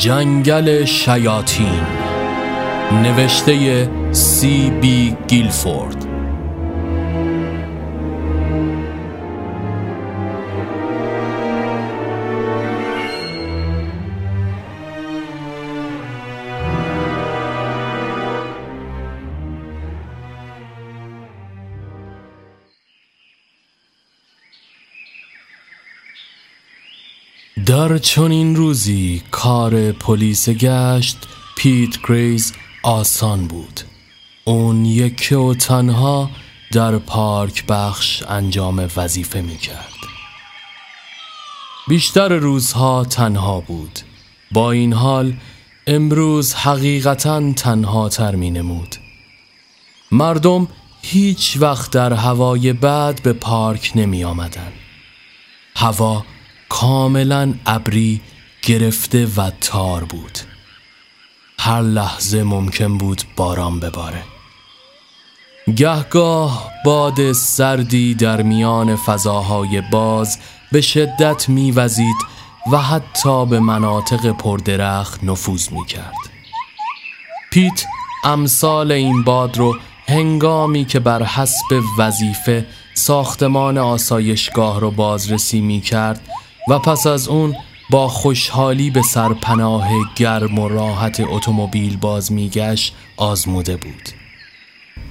جنگل شیاطین نوشته سی بی گیلفورد. در چنین روزی کار پلیس گشت پیت گریز آسان بود. اون یکی و تنها در پارک بخش انجام وظیفه می کرد بیشتر روزها تنها بود. با این حال امروز حقیقتا تنها تر می نمود مردم هیچ وقت در هوای بد به پارک نمی آمدن. هوا کاملا ابری گرفته و تار بود. هر لحظه ممکن بود باران بباره. گهگاه باد سردی در میان فضاهای باز به شدت میوزید و حتی به مناطق پردرخت نفوذ می‌کرد. پیت امثال این باد رو هنگامی که بر حسب وظیفه ساختمان آسایشگاه رو بازرسی می کرد و پس از اون با خوشحالی به سرپناه گرم و راحت اتومبیل باز میگشت آزموده بود.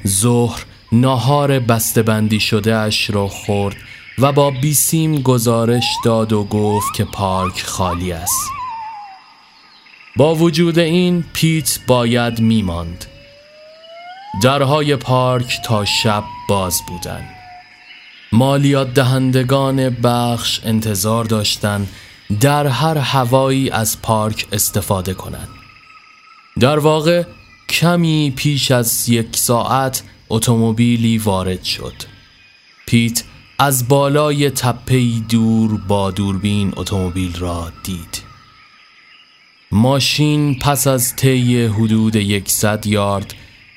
ظهر ناهار بسته‌بندی شده اش را خورد و با بیسیم گزارش داد و گفت که پارک خالی است. با وجود این پیت باید میماند. درهای پارک تا شب باز بودند. مالیات دهندگان بخش انتظار داشتند در هر هوایی از پارک استفاده کنند. در واقع کمی پیش از یک ساعت اتومبیلی وارد شد. پیت از بالای تپهی دور با دوربین اتومبیل را دید. ماشین پس از طی حدود یکصد یارد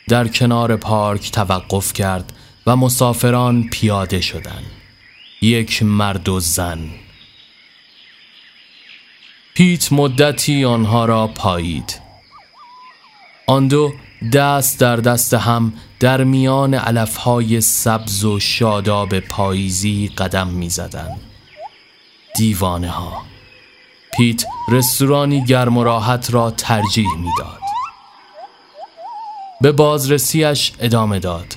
در کنار پارک توقف کرد و مسافران پیاده شدند. یک مرد و زن پیت مدتی آنها را پایید آن دو دست در دست هم در میان علفهای سبز و شاداب پاییزی قدم می زدن. دیوانه ها پیت رستورانی گرم و راحت را ترجیح می‌داد. به بازرسیش ادامه داد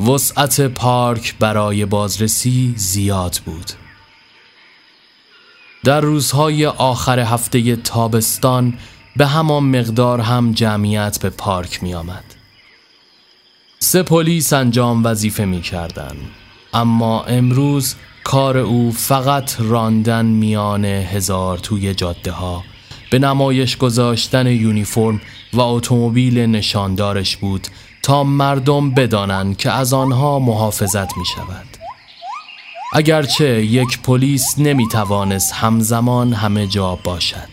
وسعت پارک برای بازرسی زیاد بود در روزهای آخر هفته تابستان به همان مقدار هم جمعیت به پارک می آمد. سه پلیس انجام وظیفه می کردن. اما امروز کار او فقط راندن میان هزار توی جاده ها به نمایش گذاشتن یونیفرم و اتومبیل نشاندارش بود تا مردم بدانند که از آنها محافظت می شود اگرچه یک پلیس نمی توانست همزمان همه جا باشد.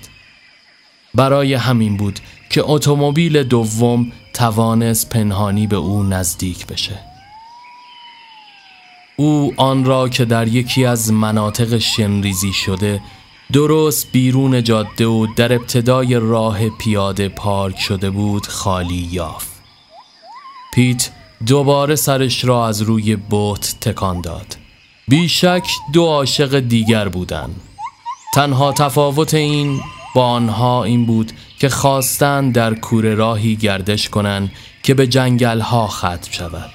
برای همین بود که اتومبیل دوم توانست پنهانی به او نزدیک بشه. او آن را که در یکی از مناطق شنریزی شده درست بیرون جاده و در ابتدای راه پیاده پارک شده بود خالی یافت. پیت دوباره سرش را از روی بوت تکان داد. بیشک دو عاشق دیگر بودند تنها تفاوت این با آنها این بود که خواستند در کوره راهی گردش کنند که به جنگل ها ختم شود.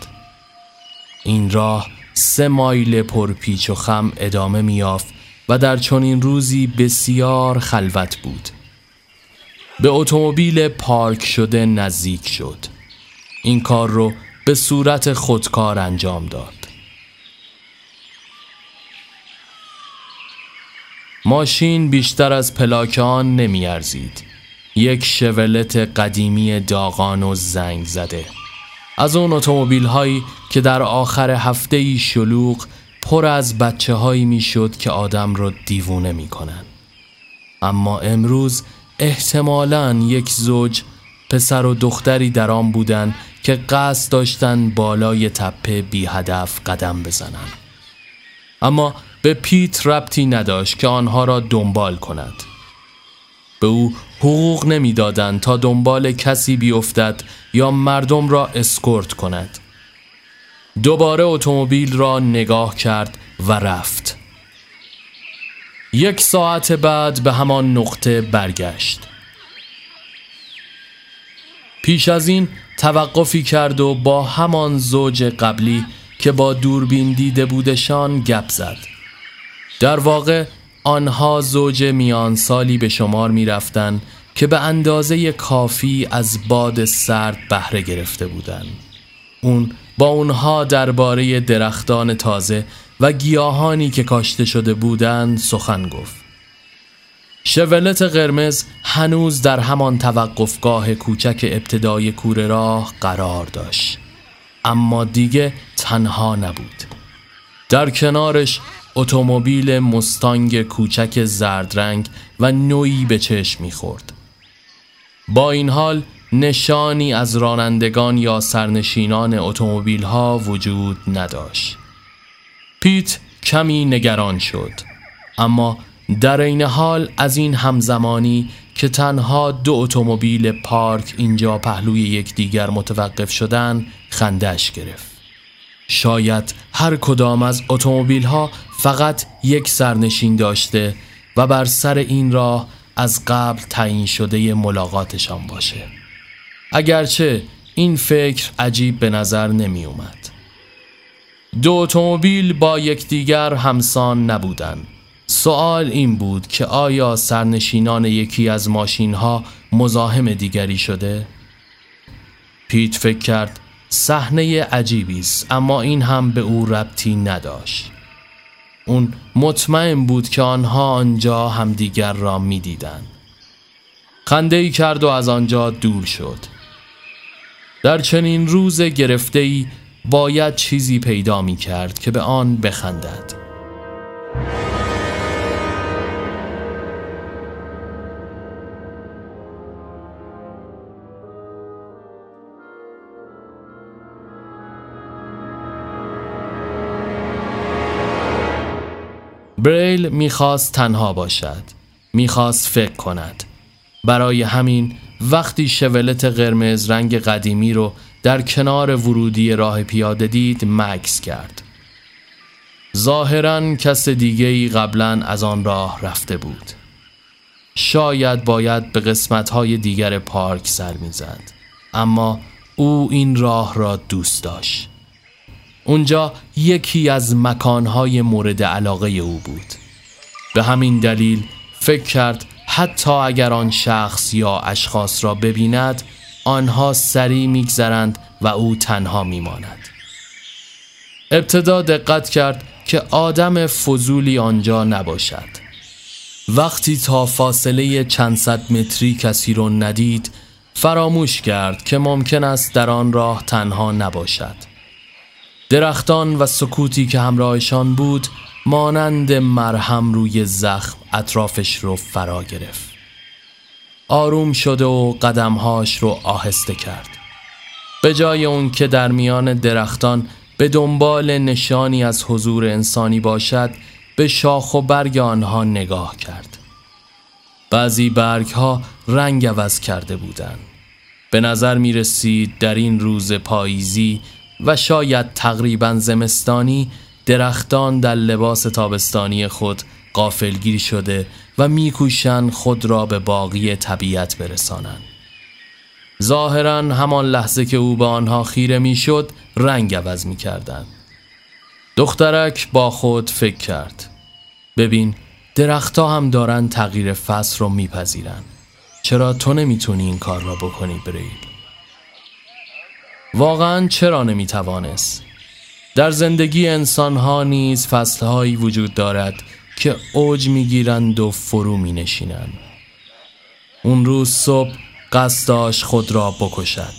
این راه سه مایل پرپیچ و خم ادامه میافت و در چنین روزی بسیار خلوت بود. به اتومبیل پارک شده نزدیک شد. این کار رو به صورت خودکار انجام داد. ماشین بیشتر از پلاکان نمیارزید. یک شولت قدیمی داغان و زنگ زده. از اون اتومبیل هایی که در آخر هفته ای شلوغ پر از بچه هایی می شد که آدم رو دیوونه می کنن. اما امروز احتمالا یک زوج پسر و دختری در آن بودند که قصد داشتن بالای تپه بی هدف قدم بزنن. اما به پیت ربطی نداشت که آنها را دنبال کند. به او حقوق نمی‌دادند تا دنبال کسی بیفتد یا مردم را اسکورت کند. دوباره اتومبیل را نگاه کرد و رفت. یک ساعت بعد به همان نقطه برگشت. پیش از این توقفی کرد و با همان زوج قبلی که با دوربین دیده بودشان گپ زد در واقع آنها زوج میان سالی به شمار می رفتن که به اندازه کافی از باد سرد بهره گرفته بودند. اون با اونها درباره درختان تازه و گیاهانی که کاشته شده بودند سخن گفت. شولت قرمز هنوز در همان توقفگاه کوچک ابتدای کوره راه قرار داشت اما دیگه تنها نبود در کنارش اتومبیل مستانگ کوچک زرد رنگ و نوعی به چشم می‌خورد. با این حال نشانی از رانندگان یا سرنشینان اتومبیل ها وجود نداشت. پیت کمی نگران شد اما در این حال از این همزمانی که تنها دو اتومبیل پارک اینجا پهلوی یکدیگر متوقف شدن خندش گرفت. شاید هر کدام از اتومبیل ها فقط یک سرنشین داشته و بر سر این راه از قبل تعیین شده ملاقاتشان باشه. اگرچه این فکر عجیب به نظر نمی اومد دو اتومبیل با یکدیگر همسان نبودند. سوال این بود که آیا سرنشینان یکی از ماشین ها مزاحم دیگری شده؟ پیت فکر کرد صحنه عجیبی است اما این هم به او ربطی نداشت اون مطمئن بود که آنها آنجا همدیگر را می‌دیدند. خنده ای کرد و از آنجا دور شد در چنین روز گرفته ای باید چیزی پیدا می کرد که به آن بخندد بریل می‌خواست تنها باشد می‌خواست فکر کند. برای همین وقتی شولت قرمز رنگ قدیمی رو در کنار ورودی راه پیاده دید مکس کرد. ظاهرا کس دیگه ای قبلا از آن راه رفته بود. شاید باید به قسمت های دیگر پارک سر می‌زد اما او این راه را دوست داشت. اونجا یکی از مکانهای مورد علاقه او بود. به همین دلیل فکر کرد حتی اگر آن شخص یا اشخاص را ببیند آنها سریع میگذرند و او تنها میماند. ابتدا دقت کرد که آدم فضولی آنجا نباشد. وقتی تا فاصله چند صد متری کسی را ندید فراموش کرد که ممکن است در آن راه تنها نباشد. درختان و سکوتی که همراهشان بود مانند مرهم روی زخم اطرافش رو فرا گرفت. آروم شده و قدمهاش رو آهسته کرد. به جای اون که در میان درختان به دنبال نشانی از حضور انسانی باشد به شاخ و برگ آنها نگاه کرد. بعضی برگ ها رنگ عوض کرده بودند. به نظر می رسید در این روز پاییزی و شاید تقریبا زمستانی درختان در لباس تابستانی خود قافلگیر شده و میکوشند خود را به باقی طبیعت برسانند. ظاهرا همان لحظه که او به آنها خیره می‌شد رنگ عوض می‌کردند. دخترک با خود فکر کرد. ببین درختها هم دارن تغییر فصل رو میپذیرن. چرا تو نمی‌تونی این کار را بکنی بریل؟ واقعا چرا نمی‌توانست؟ در زندگی انسانها نیز فصلهایی وجود دارد که اوج می‌گیرند و فرو می نشینند. اون روز صبح قصد داشت خود را بکشد.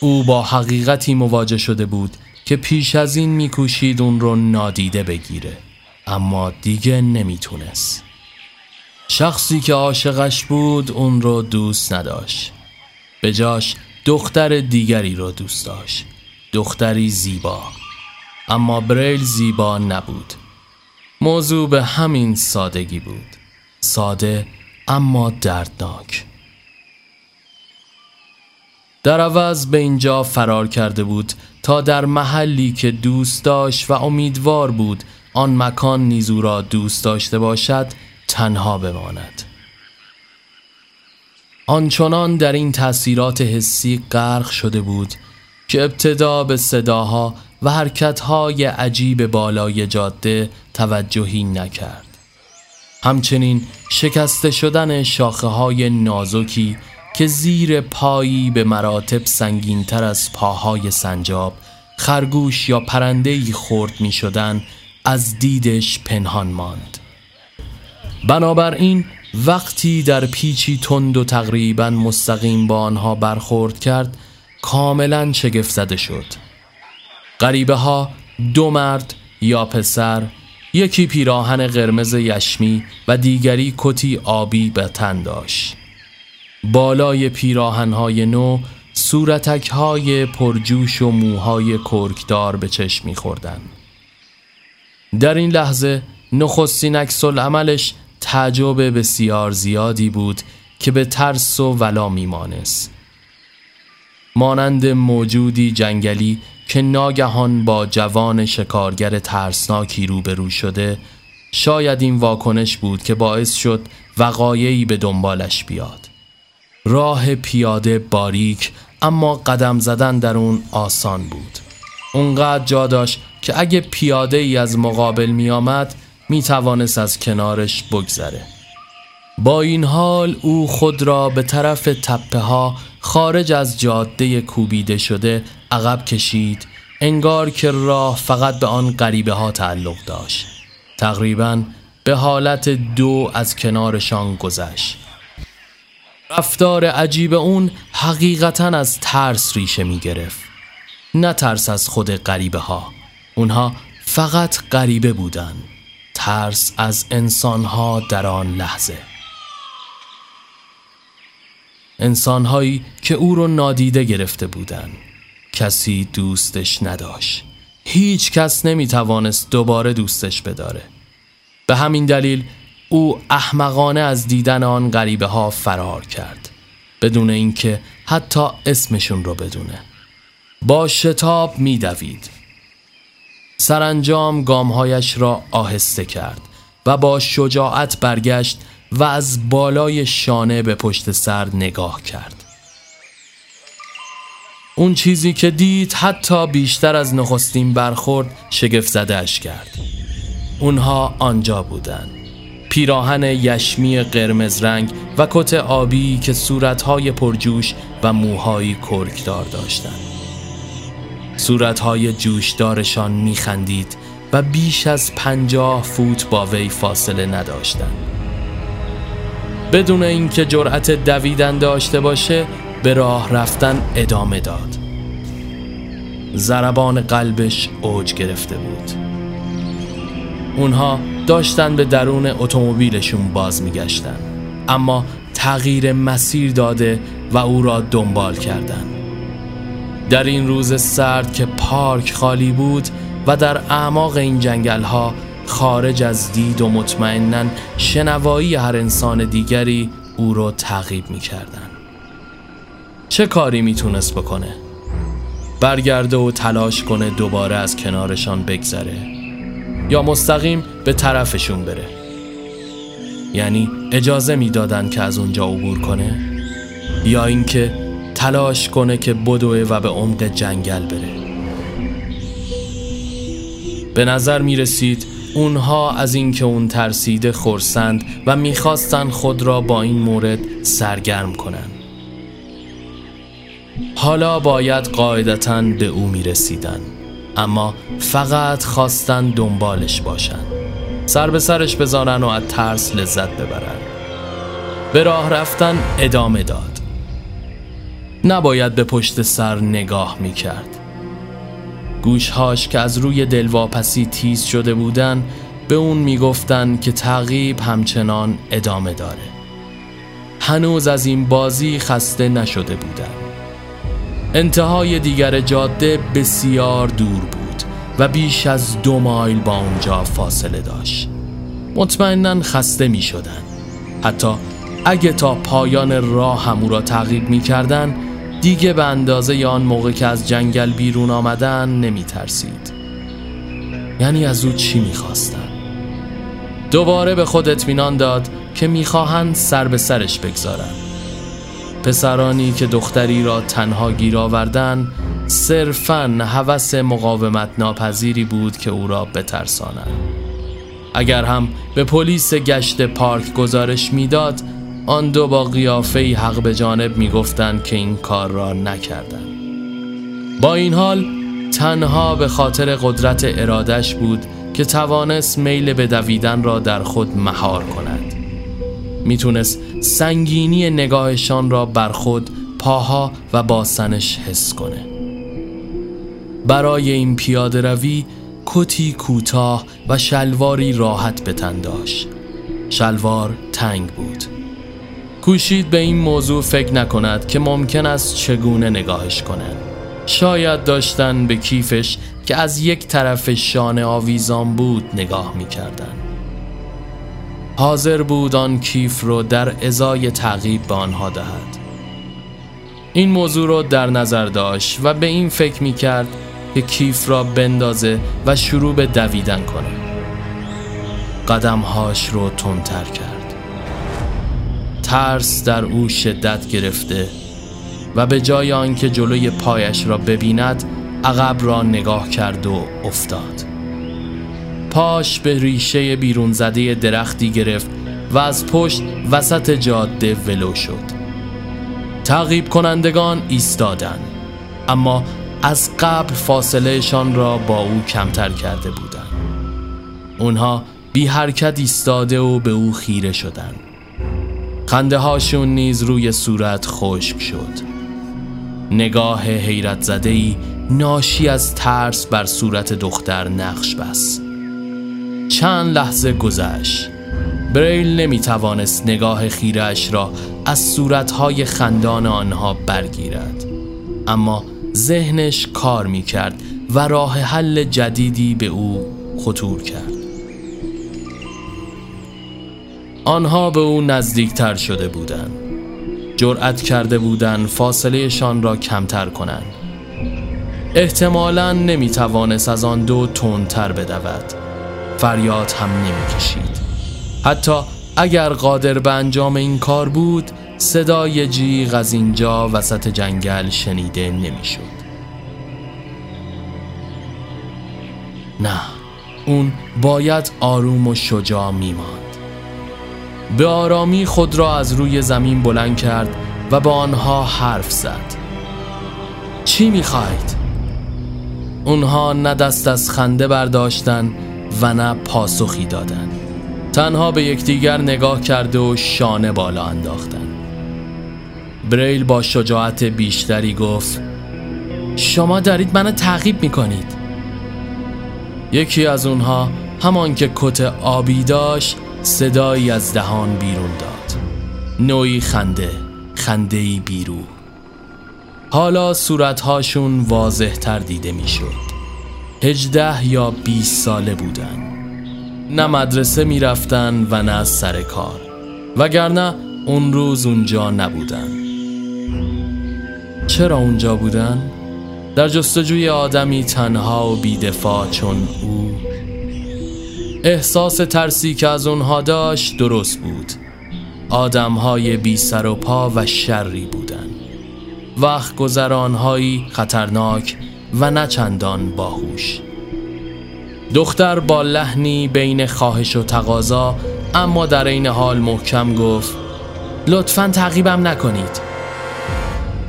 او با حقیقتی مواجه شده بود که پیش از این میکوشید اون رو نادیده بگیره اما دیگه نمی‌تونست. شخصی که عاشقش بود اون رو دوست نداشت. به جاش دختر دیگری را دوست داشت. دختری زیبا. اما بریل زیبا نبود. موضوع به همین سادگی بود. ساده اما دردناک. در عوض به اینجا فرار کرده بود تا در محلی که دوست داشت و امیدوار بود آن مکان نیزو را دوست داشته باشد تنها بماند. آنچنان در این تاثیرات حسی غرق شده بود که ابتدا به صداها و حرکتهای عجیب بالای جاده توجهی نکرد. همچنین شکسته شدن شاخه های نازکی که زیر پایی به مراتب سنگینتر از پاهای سنجاب خرگوش یا پرندهی خورد می از دیدش پنهان ماند. بنابراین وقتی در پیچی تند و تقریبا مستقیم با آنها برخورد کرد کاملا شگفت زده شد. غریبه ها دو مرد یا پسر یکی پیراهن قرمز یشمی و دیگری کتی آبی به تن داشت. بالای پیراهنهای نو صورتک های پرجوش و موهای کرکدار به چشم میخوردن در این لحظه نخستین عکس عملش تعجب بسیار زیادی بود که به ترس و ولا میمانست. مانند موجودی جنگلی که ناگهان با جوان شکارگر ترسناکی روبرو شده شاید این واکنش بود که باعث شد وقایعی به دنبالش بیاد. راه پیاده باریک اما قدم زدن در اون آسان بود. اونقدر جا داشت که اگه پیاده ای از مقابل می آمد می توانست از کنارش بگذره. با این حال او خود را به طرف تپه ها خارج از جاده کوبیده شده عقب کشید انگار که راه فقط به آن غریبه ها تعلق داشت. تقریبا به حالت دو از کنارشان گذشت. رفتار عجیب اون حقیقتا از ترس ریشه می گرفت نه ترس از خود غریبه ها اونها فقط غریبه بودن ترس از انسانها در آن لحظه. انسانهایی که او رو نادیده گرفته بودند کسی دوستش نداشت. هیچ کس نمی توانست دوباره دوستش بداره. به همین دلیل او احمقانه از دیدن آن غریبه ها فرار کرد بدون اینکه حتی اسمشون رو بدونه. با شتاب میدوید. سرانجام گامهایش را آهسته کرد و با شجاعت برگشت و از بالای شانه به پشت سر نگاه کرد. اون چیزی که دید حتی بیشتر از نخستین برخورد شگفت زدهش کرد. اونها آنجا بودند. پیراهن یشمی قرمز رنگ و کت آبی که صورتهای پرجوش و موهایی کرکدار داشتند. صورتهای جوشدارشان میخندید و بیش از پنجاه فوت با وی فاصله نداشتند. بدون اینکه جرأت دویدن داشته باشه به راه رفتن ادامه داد. زربان قلبش اوج گرفته بود. اونها داشتن به درون اتومبیلشون باز میگشتن اما تغییر مسیر داده و او را دنبال کردن در این روز سرد که پارک خالی بود و در اعماق این جنگل ها خارج از دید و مطمئنا شنوایی هر انسان دیگری او را تعقیب می‌کردن چه کاری می‌تونست بکنه؟ برگرده و تلاش کنه دوباره از کنارشان بگذره یا مستقیم به طرفشون بره؟ یعنی اجازه می‌دادن که از اونجا عبور کنه؟ یا اینکه تلاش کنه که بدوه و به عمق جنگل بره به نظر می رسید اونها از اینکه اون ترسیده خورسند و می‌خواستن خود را با این مورد سرگرم کنند. حالا باید قاعدتا به او می رسیدن. اما فقط خواستن دنبالش باشن سر به سرش بزنن و از ترس لذت ببرن به راه رفتن ادامه داد نباید به پشت سر نگاه می کرد گوشهاش که از روی دلواپسی تیز شده بودن به اون می‌گفتن که تعقیب همچنان ادامه داره. هنوز از این بازی خسته نشده بودن. انتهای دیگر جاده بسیار دور بود و بیش از دو مایل با اونجا فاصله داشت. مطمئنا خسته می شدن حتی اگه تا پایان راه همو را تعقیب می کردن دیگه به اندازه آن موقع که از جنگل بیرون آمدن نمی ترسید یعنی از او چی می خواستن؟ دوباره به خود اطمینان داد که می‌خواهند سر به سرش بگذارن. پسرانی که دختری را تنها گیر آوردن صرفا هوس مقاومت ناپذیری بود که او را بترسانند. اگر هم به پلیس گشت پارک گزارش می‌داد آن دو با قیافه حق به جانب می‌گفتند که این کار را نکردند. با این حال تنها به خاطر قدرت ارادش بود که توانست میل به دویدن را در خود مهار کند. می‌تونست سنگینی نگاهشان را بر خود پاها و باسنش حس کنه. برای این پیاده روی کتی کوتاه و شلواری راحت به تن داشت. شلوار تنگ بود. کوشید به این موضوع فکر نکند که ممکن است چگونه نگاهش کنند شاید داشتن به کیفش که از یک طرف شانه آویزان بود نگاه می کردن. حاضر بود آن کیف رو در ازای تعقیب به آنها دهد. این موضوع رو در نظر داشت و به این فکر می کرد که کیف را بندازه و شروع به دویدن کنه. قدمهاش رو تندتر کرد. ترس در او شدت گرفته و به جای آنکه جلوی پایش را ببیند عقب را نگاه کرد و افتاد. پاش به ریشه بیرون زده درختی گرفت و از پشت وسط جاده ولو شد. تعقیب کنندگان ایستادند اما از قبل فاصلهشان را با او کمتر کرده بودند. اونها بی حرکت ایستاده و به او خیره شدند. خنده هاشون نیز روی صورت خشک شد. نگاه حیرت زده ای ناشی از ترس بر صورت دختر نقش بس. چند لحظه گذشت. بریل نمی توانست نگاه خیرش را از صورتهای خندان آنها برگیرد. اما ذهنش کار می کرد و راه حل جدیدی به او خطور کرد. آنها به او نزدیکتر شده بودند. جرأت کرده بودند فاصلهشان را کمتر کنند. احتمالا نمی توانست از آن دو تندتر بدود. فریاد هم نمی کشید حتی اگر قادر به انجام این کار بود صدای جیغ از اینجا وسط جنگل شنیده نمی‌شد. نه اون باید آروم و شجاع میماند. به آرامی خود را از روی زمین بلند کرد و با آنها حرف زد. چی می‌خواید؟ اونها نه دست از خنده برداشتن و نه پاسخی دادن. تنها به یکدیگر نگاه کرده و شانه بالا انداختن. بریل با شجاعت بیشتری گفت شما دارید منو تعقیب می‌کنید. یکی از اونها همان که کت آبی داشت صدایی از دهان بیرون داد. نوعی خنده خنده بیرو. حالا صورتهاشون واضح تر دیده می‌شد. هجده یا 20 ساله بودن. نه مدرسه می‌رفتن و نه سر کار. وگرنه اون روز اونجا نبودن. چرا اونجا بودن؟ در جستجوی آدمی تنها و بیدفاع چون او احساس ترسی که از اونها داشت درست بود. آدمهای بی سر و پا و شری بودن. وقت گذرانهایی خطرناک و نچندان باهوش. دختر با لحنی بین خواهش و تقاضا اما در این حال محکم گفت لطفا تعقیبم نکنید.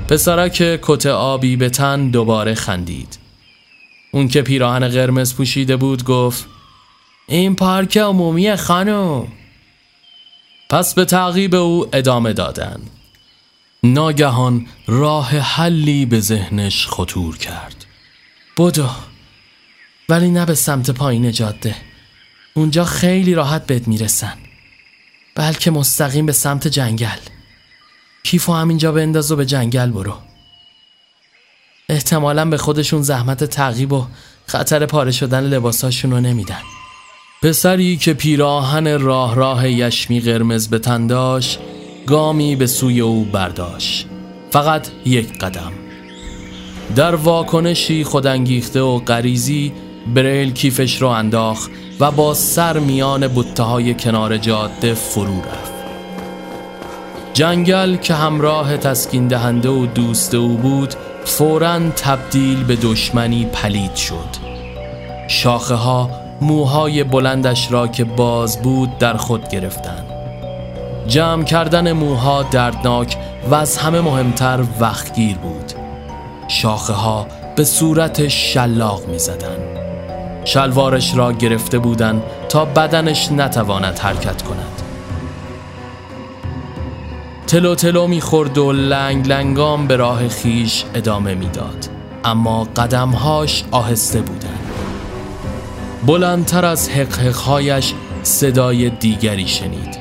پسرک کت آبی به تن دوباره خندید. اون که پیراهن قرمز پوشیده بود گفت این پارک عمومی خانم. پس به تعقیب او ادامه دادن. ناگهان راه حلی به ذهنش خطور کرد. بدو ولی نه به سمت پایین جاده. اونجا خیلی راحت بهت می‌رسن. بلکه مستقیم به سمت جنگل. کیفو همینجا بنداز و به جنگل برو. احتمالا به خودشون زحمت تعقیب و خطر پاره شدن لباساشون رو نمیدن. پسری که پیراهن راه راه یشمی قرمز به تن داشت گامی به سوی او برداشت. فقط یک قدم. در واکنشی خودانگیخته و غریزی بریل کیفش رو انداخت و با سر میان بوته های کنار جاده فرو رفت. جنگل که همراه تسکین دهنده و دوست او بود فورا تبدیل به دشمنی پلید شد. شاخه ها موهای بلندش را که باز بود در خود گرفتند. جمع کردن موها دردناک و از همه مهمتر وقتگیر بود. شاخه ها به صورت شلاق می زدن. شلوارش را گرفته بودن تا بدنش نتواند حرکت کند. تلو تلو می‌خورد و لنگ لنگام به راه خیش ادامه می‌داد. اما قدمهاش آهسته بودند. بلندتر از حقحقهایش صدای دیگری شنید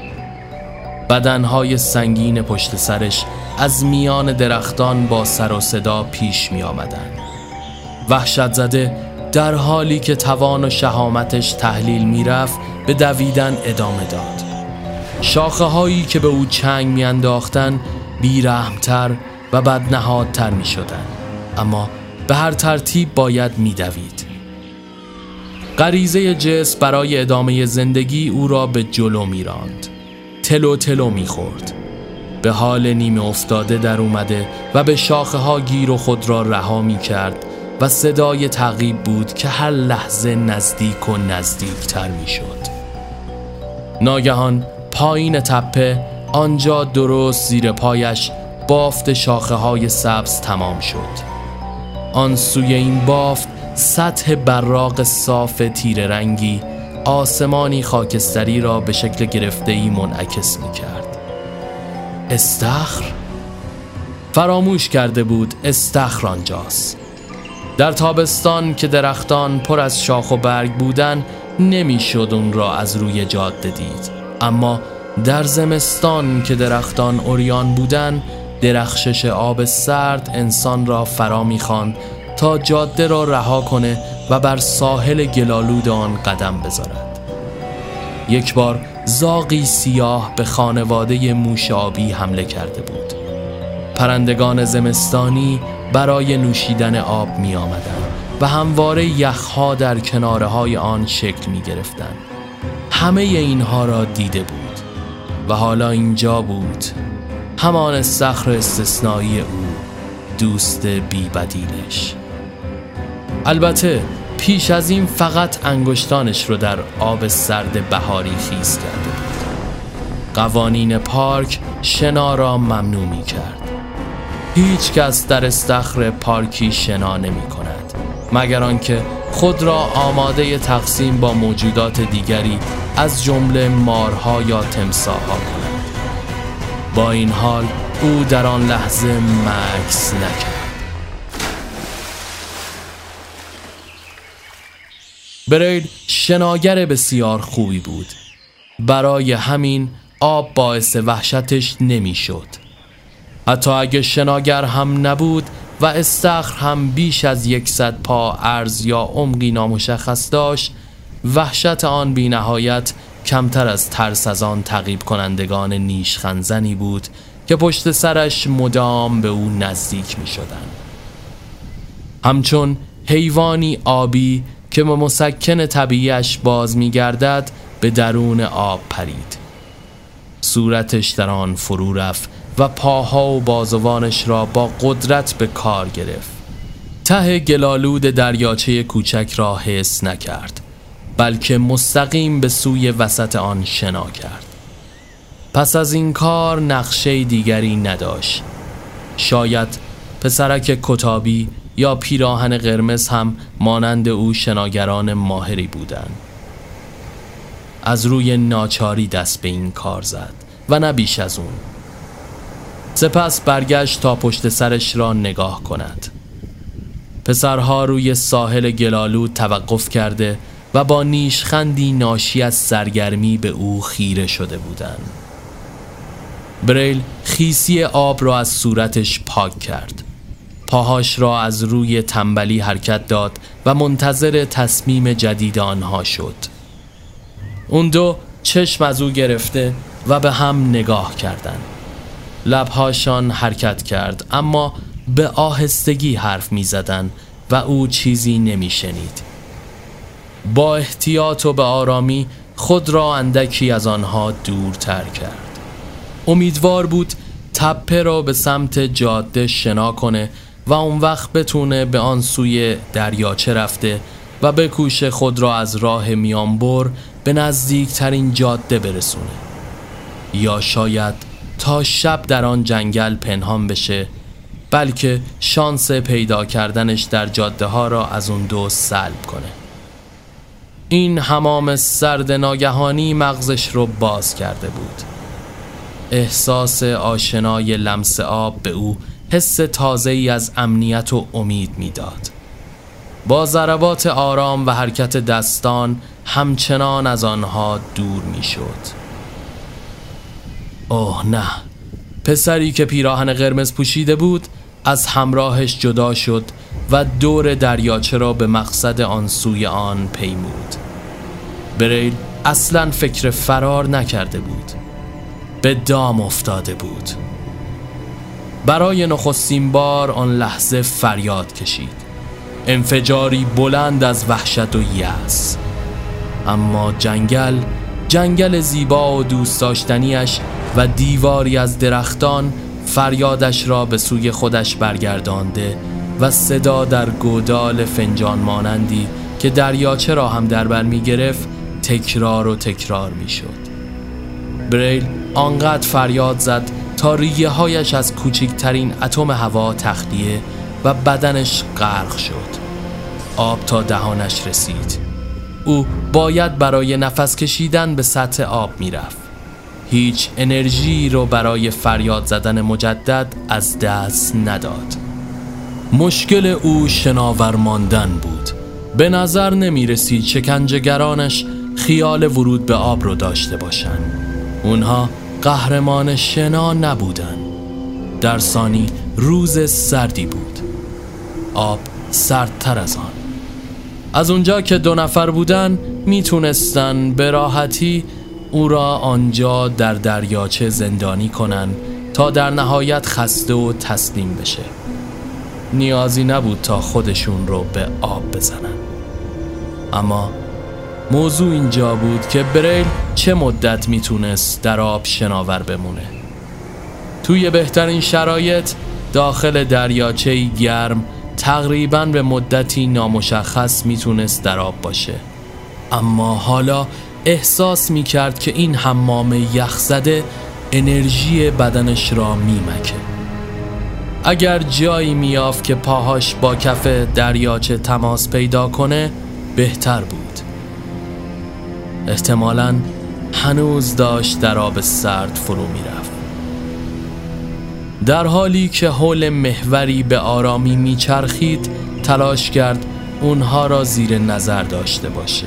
بدنهای سنگین پشت سرش از میان درختان با سر و صدا پیش می آمدن. وحشت زده در حالی که توان و شهامتش تحلیل می رفت به دویدن ادامه داد شاخه هایی که به او چنگ می انداختن بیرحمتر و بدنهادتر می شدن. اما به هر ترتیب باید می دوید. غریزه جس برای ادامه زندگی او را به جلو می راند. تلو تلو می خورد. به حال نیمه افتاده در اومده و به شاخه ها گیر و خود را رها می کرد و صدای تعقیب بود که هر لحظه نزدیک و نزدیکتر می شد. ناگهان پایین تپه آنجا درست زیر پایش بافت شاخه های سبز تمام شد آن سوی این بافت سطح براق صاف تیر رنگی آسمانی خاکستری را به شکل گرفته ای منعکس می کرد استخر فراموش کرده بود استخر آنجاست. در تابستان که درختان پر از شاخ و برگ بودن نمی‌شد اون را از روی جاده دید. اما در زمستان که درختان اوریان بودن درخشش آب سرد انسان را فرا می‌خواند تا جاده را رها کنه و بر ساحل گلالود آن قدم بذارد. یک بار زاقی سیاه به خانواده موش آبی حمله کرده بود. پرندگان زمستانی برای نوشیدن آب می آمدن و همواره یخها در کناره های آن شکل می گرفتن. همه اینها را دیده بود و حالا اینجا بود. همان سخر استثنایی او دوست بی بدیلش البته پیش از این فقط انگشتانش رو در آب سرد بهاری خیز کرده بود. قوانین پارک شنا را ممنوع می کرد. هیچ کس در استخر پارکی شنا نمی کند مگر آنکه خود را آماده تقسیم با موجودات دیگری از جمله مارها یا تمساها کند. با این حال او در آن لحظه مکس نکرد. بریل شناگر بسیار خوبی بود برای همین آب باعث وحشتش نمی‌شد. حتی اگه شناگر هم نبود و استخر هم بیش از یکصد پا عرض یا عمقی نامشخص داشت وحشت آن بی نهایت کمتر از ترس از آن تقیب کنندگان نیشخنزنی بود که پشت سرش مدام به او نزدیک می شدن. همچون حیوانی آبی که به مسکن طبیعش باز می گردد به درون آب پرید. صورتش در آن فرو رفت و پاها و بازوانش را با قدرت به کار گرفت. ته گلالود دریاچه کوچک را حس نکرد بلکه مستقیم به سوی وسط آن شنا کرد. پس از این کار نقشه دیگری نداشت. شاید پسرک کتابی یا پیراهن قرمز هم مانند او شناگران ماهری بودند. از روی ناچاری دست به این کار زد و نه بیش از اون سپس برگشت تا پشت سرش را نگاه کند پسرها روی ساحل گلالود توقف کرده و با نیشخندی ناشی از سرگرمی به او خیره شده بودند. بریل خیسی آب را از صورتش پاک کرد پاهاش را از روی تنبلی حرکت داد و منتظر تصمیم جدید آنها شد. اون دو چشم از او گرفته و به هم نگاه کردند. لبهاشان حرکت کرد اما به آهستگی حرف می زدن و او چیزی نمی شنید. با احتیاط و به آرامی خود را اندکی از آنها دورتر کرد. امیدوار بود تپه را به سمت جاده شنا کنه و اون وقت بتونه به آن سوی دریاچه رفته و بکوش خود را از راه میانبر به نزدیکترین جاده برسونه. یا شاید تا شب در آن جنگل پنهان بشه بلکه شانس پیدا کردنش در جاده ها را از اون دو سلب کنه. این حمام سرد ناگهانی مغزش رو باز کرده بود. احساس آشنای لمس آب به او حس تازه ای از امنیت و امید می‌داد. با ضربات آرام و حرکت دستان همچنان از آنها دور می‌شد. اوه نه پسری که پیراهن قرمز پوشیده بود از همراهش جدا شد و دور دریاچه را به مقصد آن سوی آن پیمود بریل اصلا فکر فرار نکرده بود به دام افتاده بود برای نخستین بار آن لحظه فریاد کشید. انفجاری بلند از وحشت و یأس. اما جنگل جنگل زیبا و دوست داشتنیش و دیواری از درختان فریادش را به سوی خودش برگردانده و صدا در گودال فنجان مانندی که دریاچه را هم در بر می گرفت تکرار و تکرار می شد. بریل آنقدر فریاد زد تا ریه هایش از کوچکترین اتم هوا تخلیه و بدنش غرق شد. آب تا دهانش رسید. او باید برای نفس کشیدن به سطح آب می‌رفت. هیچ انرژی رو برای فریاد زدن مجدد از دست نداد. مشکل او شناور ماندن بود. به نظر نمی رسید شکنجهگرانش خیال ورود به آب رو داشته باشند. اونها قهرمان شنا نبودن. در ثانی روز سردی بود. آب سردتر از آن. از اونجا که دو نفر بودن می‌تونستن به راحتی او را آنجا در دریاچه زندانی کنن تا در نهایت خسته و تسلیم بشه. نیازی نبود تا خودشون رو به آب بزنن. اما موضوع اینجا بود که بریل چه مدت می‌تونست در آب شناور بمونه. توی بهترین شرایط داخل دریاچه گرم تقریبا به مدتی نامشخص می‌تونست در آب باشه. اما حالا احساس می‌کرد که این حمام یخزده انرژی بدنش را میمکه. اگر جایی میافت که پاهاش با کف دریاچه تماس پیدا کنه بهتر بود. احتمالا هنوز داشت در آب سرد فرو می‌رفت. در حالی که حول محوری به آرامی میچرخید تلاش کرد اونها را زیر نظر داشته باشه.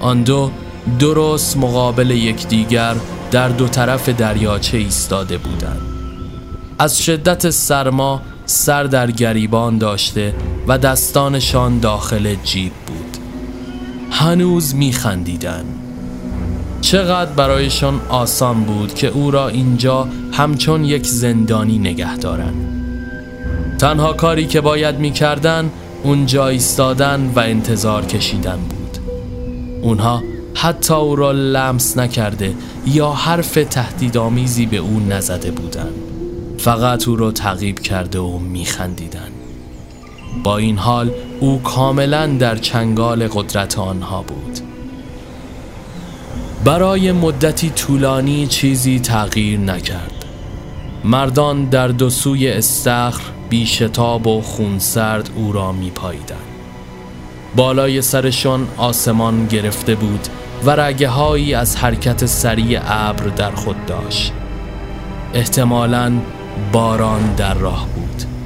آن دو درست مقابل یکدیگر در دو طرف دریاچه ایستاده بودند. از شدت سرما سر در گریبان داشته و دستانشان داخل جیب بود. هنوز میخندیدن. چقدر برایشان آسان بود که او را اینجا همچون یک زندانی نگه دارن. تنها کاری که باید می‌کردن اونجا ایستادن و انتظار کشیدن بود. اونها حتی او را لمس نکرده یا حرف تهدیدآمیزی به او نزده بودند فقط او را تعقیب کرده و میخندیدند با این حال او کاملا در چنگال قدرت آنها بود. برای مدتی طولانی چیزی تغییر نکرد. مردان در دو سوی استخر بیشتاب و خونسرد او را می پایدن. بالای سرشان آسمان گرفته بود و رگه هایی از حرکت سریع ابر در خود داشت. احتمالا باران در راه بود.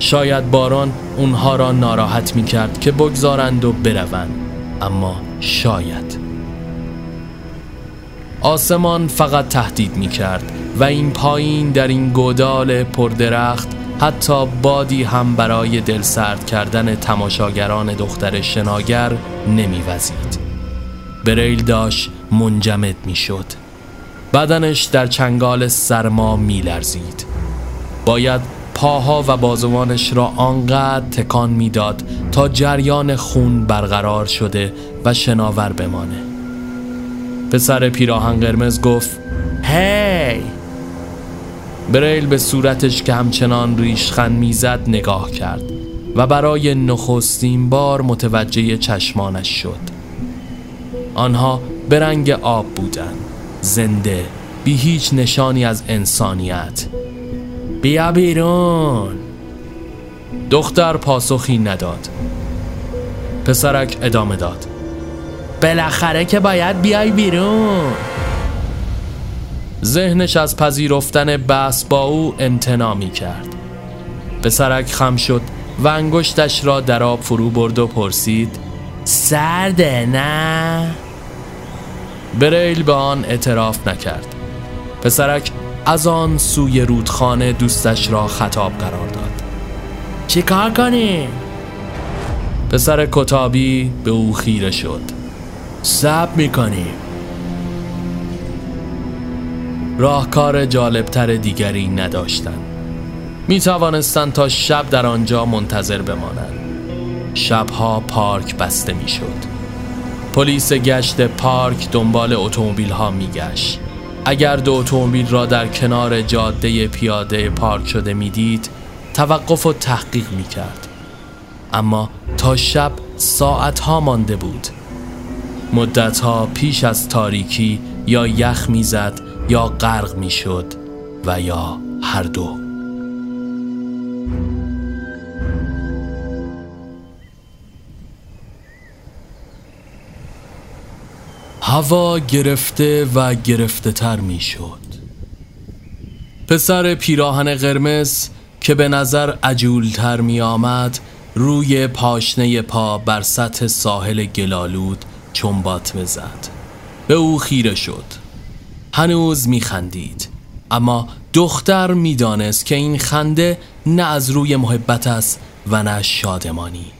شاید باران اونها را ناراحت می کرد که بگذارند و بروند اما شاید آسمان فقط تهدید می کرد و این پایین در این گودال پردرخت حتی بادی هم برای دل سرد کردن تماشاگران دختر شناگر نمیوزید. بریل داشت منجمد می شد. بدنش در چنگال سرما میلرزید باید پاها و بازوانش را آنقدر تکان می‌داد تا جریان خون برقرار شده و شناور بمانه. پسر پیراهن قرمز گفت هی! بریل به صورتش که همچنان ریشخند می‌زد نگاه کرد و برای نخستین بار متوجه چشمانش شد. آنها به رنگ آب بودند زنده بی هیچ نشانی از انسانیت. بیا بیرون. دختر پاسخی نداد. پسرک ادامه داد. بالاخره که باید بیای بیرون. ذهنش از پذیرفتن بحث با او امتنا می کرد. پسرک خم شد و انگشتش را در آب فرو برد و پرسید سرده نه؟ بریل به آن اعتراف نکرد. پسرک از آن سوی رودخانه دوستش را خطاب قرار داد. چی کار کنی؟ پسر کتابی به او خیره شد. سب می‌کنی. راهکار جالبتر دیگری نداشتند. می توانستند تا شب در آنجا منتظر بمانند. شبها پارک بسته می شد پلیس گشت پارک دنبال اتومبیل ها می اگر دو اتومبیل را در کنار جاده پیاده پارک شده می‌دید توقف و تحقیق می کرد اما تا شب ساعت ها مانده بود. مدت ها پیش از تاریکی یا یخ می‌زد یا غرق می‌شد و یا هر دو. هوا گرفته و گرفته تر می شد پسر پیراهن قرمز که به نظر عجولتر می آمد روی پاشنه پا بر سطح ساحل گلالود چنبات زد به او خیره شد. هنوز می خندید اما دختر می‌دانست که این خنده نه از روی محبت است و نه شادمانی.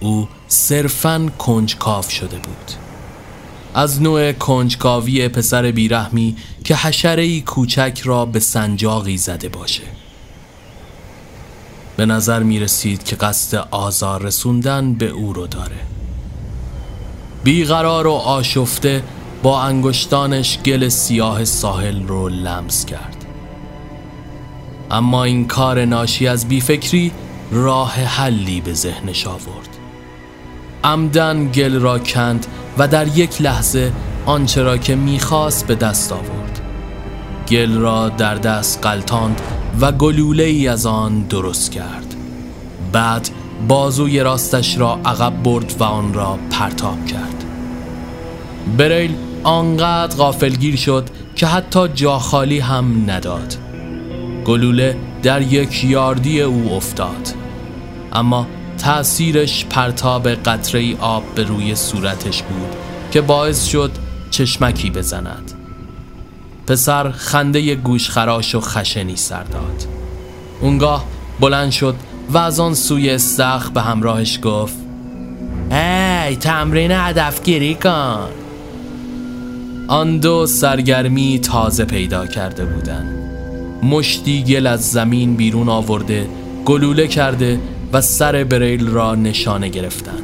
او صرفا کنجکاف شده بود. از نوع کنجکاوی پسر بیرحمی که حشره کوچک را به سنجاقی زده باشه. به نظر می رسید که قصد آزار رسوندن به او رو داره. بیقرار و آشفته با انگشتانش گل سیاه ساحل رو لمس کرد. اما این کار ناشی از بیفکری راه حلی به ذهنش آورد. عمدن گل را کند و در یک لحظه آنچه را که می‌خواست به دست آورد. گل را در دست قلتاند و گلوله ای از آن درست کرد. بعد بازوی راستش را عقب برد و آن را پرتاب کرد. بریل آنقدر غافلگیر شد که حتی جا خالی هم نداد. گلوله در یک یاردی او افتاد. اما تأثیرش پرتاب قطره آب به روی صورتش بود که باعث شد چشمکی بزند. پسر خنده گوشخراش و خشنی سر داد. اونگاه بلند شد و از آن سوی استخ به همراهش گفت ای تمرین هدفگیری کن. آن دو سرگرمی تازه پیدا کرده بودند. مشتی گل از زمین بیرون آورده گلوله کرده و سر بریل را نشانه گرفتند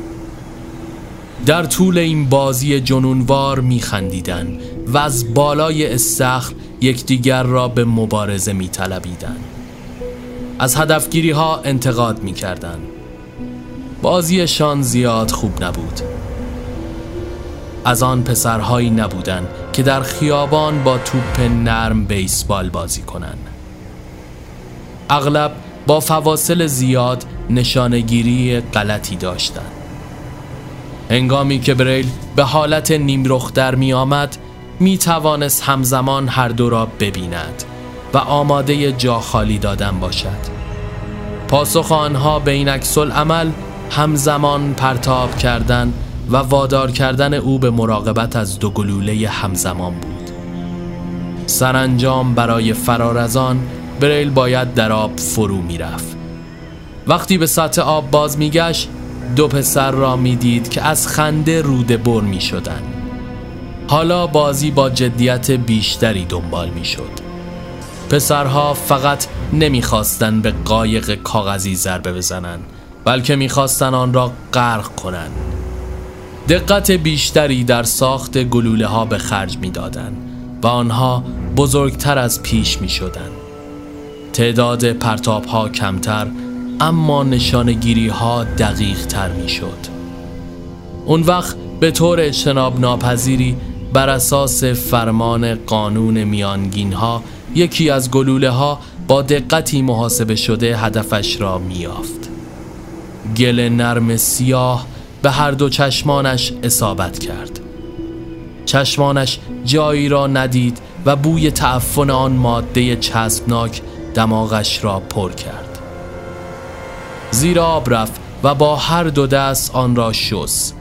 در طول این بازی جنونوار میخندیدن و از بالای استخر یکدیگر را به مبارزه میطلبیدند از هدفگیری ها انتقاد می‌کردند بازیشان زیاد خوب نبود. از آن پسرهایی نبودند که در خیابان با توپ نرم بیسبال بازی کنند اغلب با فواصل زیاد نشانگیری غلطی داشتند هنگامی که بریل به حالت نیمرخ در می آمد می توانست همزمان هر دو را ببیند و آماده جا خالی دادن باشد. پاسخ آنها به این عکس عمل همزمان پرتاب کردن و وادار کردن او به مراقبت از دو گلوله همزمان بود. سرانجام برای فرار از آن بریل باید در آب فرو می‌رفت. وقتی به سطح آب باز میگشت دو پسر را می‌دید که از خنده روده بر می شدن. حالا بازی با جدیت بیشتری دنبال می شد پسرها فقط نمی‌خواستند به قایق کاغذی ضربه بزنند بلکه می‌خواستند آن را غرق کنند دقت بیشتری در ساخت گلوله ها به خرج می‌دادند و آنها بزرگتر از پیش می شدن. تعداد پرتاب ها کمتر اما نشانگیری ها دقیق تر می شد. اون وقت به طور اجتناب ناپذیری بر اساس فرمان قانون میانگین ها یکی از گلوله ها با دقتی محاسبه شده هدفش را میافت. گل نرم سیاه به هر دو چشمانش اصابت کرد. چشمانش جایی را ندید و بوی تعفن آن ماده چسبناک دماغش را پر کرد. زیر آب رفت و با هر دو دست آن را شس.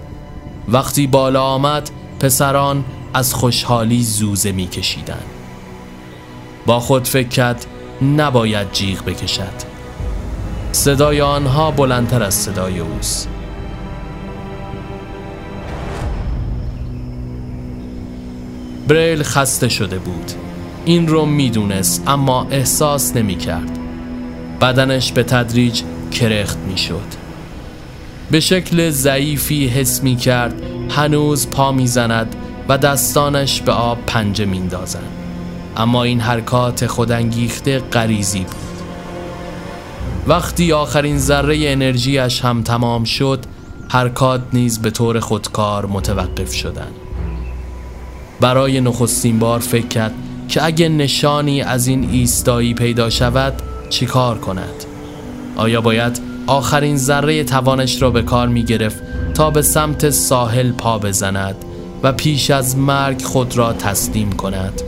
وقتی بالا آمد پسران از خوشحالی زوزه می کشیدن. با خود فکر کرد نباید جیغ بکشد صدای آنها بلندتر از صدای اوست بریل خسته شده بود این رو می‌دونست اما احساس نمی کرد بدنش به تدریج کرخت می شد به شکل ضعیفی حس می کرد هنوز پا می زند و دستانش به آب پنجه میندازند اما این حرکات خودانگیخته غریزی بود. وقتی آخرین ذره انرژیش هم تمام شد حرکات نیز به طور خودکار متوقف شدند. برای نخستین بار فکر کرد که اگه نشانی از این ایستایی پیدا شود چیکار کند؟ آیا باید آخرین ذره توانش را به کار می گرفت تا به سمت ساحل پا بزند و پیش از مرگ خود را تسلیم کند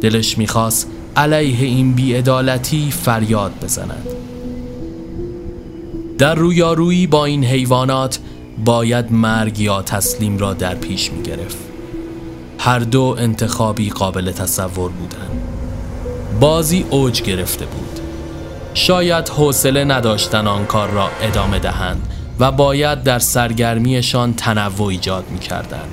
دلش می‌خواست علیه این بیعدالتی فریاد بزند در رویارویی با این حیوانات باید مرگ یا تسلیم را در پیش می گرفت. هر دو انتخابی قابل تصور بودند. بازی اوج گرفته بود شاید حوصله نداشتن آن کار را ادامه دهند و باید در سرگرمیشان تنوع ایجاد می کردن.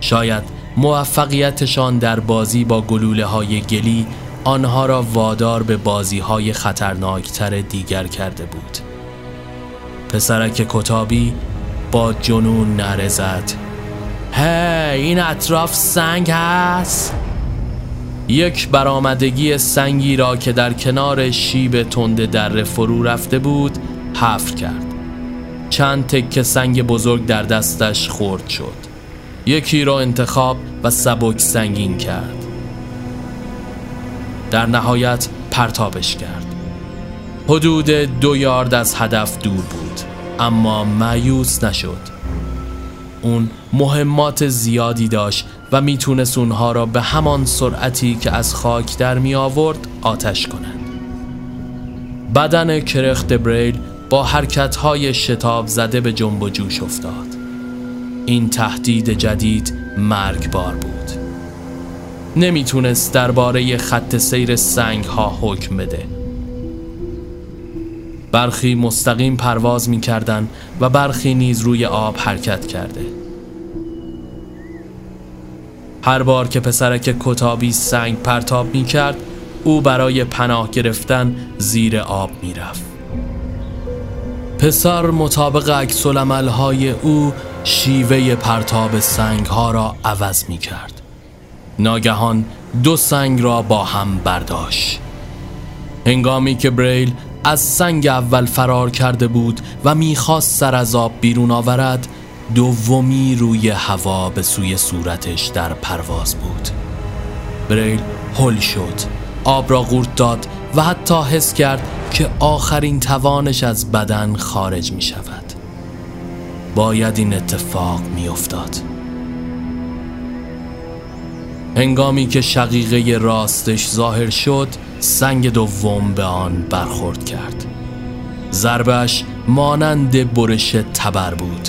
شاید موفقیتشان در بازی با گلوله های گلی آنها را وادار به بازی های خطرناکتر دیگر کرده بود. پسرک کتابی با جنون نرزد هی این اطراف سنگ هست؟ یک برآمدگی سنگی را که در کنار شیب تند در فرو رفته بود حفر کرد. چند تکه سنگ بزرگ در دستش خورد شد. یکی را انتخاب و سبک سنگین کرد. در نهایت پرتابش کرد. حدود دو یارد از هدف دور بود اما مایوس نشد. اون مهمات زیادی داشت و می‌تونست اونها را به همان سرعتی که از خاک در می آورد آتش کنند. بدن کرخت بریل با حرکتهای شتاب زده به جنب و جوش افتاد. این تهدید جدید مرگبار بود. نمی‌تونست درباره خط سیر سنگ ها حکم بده. برخی مستقیم پرواز می‌کردن و برخی نیز روی آب حرکت کرده. هر بار که پسرک کتابی سنگ پرتاب می‌کرد او برای پناه گرفتن زیر آب می‌رفت. پسر مطابق عکس های او شیوه پرتاب سنگ ها را عوض می کرد ناگهان دو سنگ را با هم برداشت. هنگامی که بریل از سنگ اول فرار کرده بود و می‌خواست سر از آب بیرون آورد دومی روی هوا به سوی صورتش در پرواز بود. بریل هل شد آب را قورت داد و حتی حس کرد که آخرین توانش از بدن خارج می شود. باید این اتفاق می افتاد. هنگامی که شقیقه راستش ظاهر شد سنگ دوم به آن برخورد کرد. ضربش مانند برش تبر بود.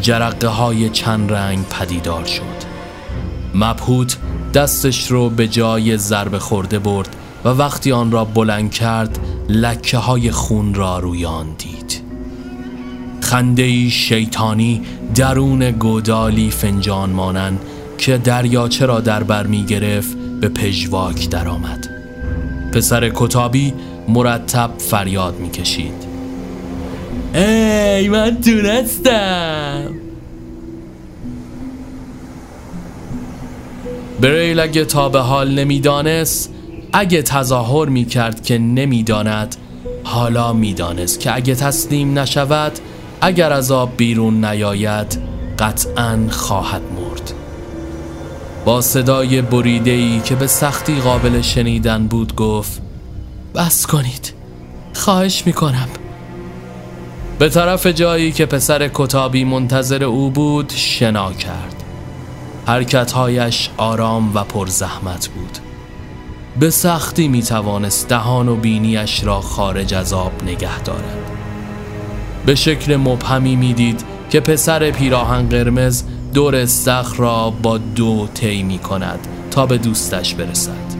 جرقه های چند رنگ پدیدار شد. مبهوت دستش رو به جای ضربه خورده برد و وقتی آن را بلند کرد لکه های خون را روی آن دید. خنده شیطانی درون گودالی فنجان مانند که دریاچه را در بر می گرفت به پژواک درآمد. پسر کتابی مرتب فریاد می کشید. ای من تونستم بریل اگه تا به حال نمی‌دانست اگه تظاهر می کرد که نمی‌داند حالا می‌دانست که اگه تسلیم نشود اگر از آب بیرون نیاید قطعا خواهد مرد با صدای بریده ای که به سختی قابل شنیدن بود گفت بس کنید خواهش می‌کنم به طرف جایی که پسر کتابی منتظر او بود شنا کرد. حرکتهایش آرام و پر زحمت بود. به سختی می توانست دهان و بینیش را خارج از آب نگه دارد. به شکل مبهمی می‌دید که پسر پیراهن قرمز دور استخر را با دو طی می کند تا به دوستش برسد.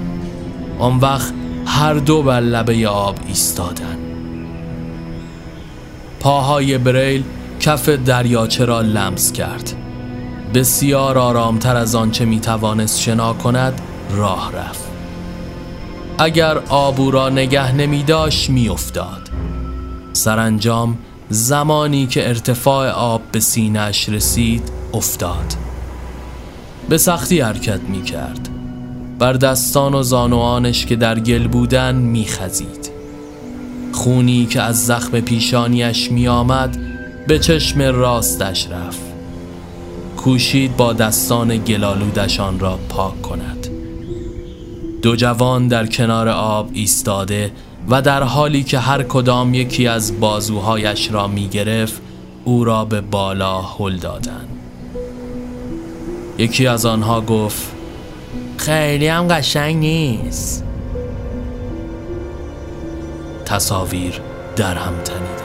آن وقت هر دو بر لبه آب ایستادن پاهای بریل کف دریاچه را لمس کرد. بسیار آرامتر از آنچه می توانست شنا کند راه رفت. اگر آبو را نگه نمی داشت می افتاد سرانجام زمانی که ارتفاع آب به سینهش رسید افتاد. به سختی حرکت می کرد بر دستان و زانوانش که در گل بودن می خزید. خونی که از زخم پیشانیش می آمد به چشم راستش رفت. کوشید با دستان گلالودشان را پاک کند. دو جوان در کنار آب ایستاده و در حالی که هر کدام یکی از بازوهایش را می گرفت او را به بالا هل دادند. یکی از آنها گفت خیلی هم قشنگ نیست. تصاویر در هم تنیده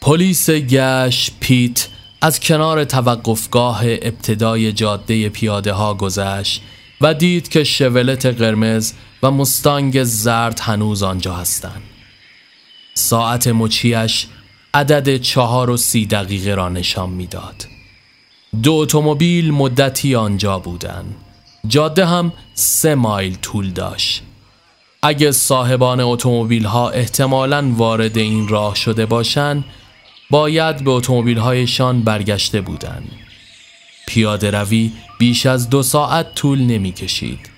پلیس گش پیت از کنار توقفگاه ابتدای جاده پیاده ها گذشت و دید که شولت قرمز و مستانگ زرد هنوز آنجا هستند. ساعت مچیش عدد چهار و سی دقیقه را نشان می‌داد. دو اتومبیل مدتی آنجا بودند. جاده هم سه مایل طول داشت. اگه صاحبان اتومبیل ها احتمالاً وارد این راه شده باشند، باید به اتومبیل هایشان برگشته بودند. پیاده روی بیش از دو ساعت طول نمی کشید.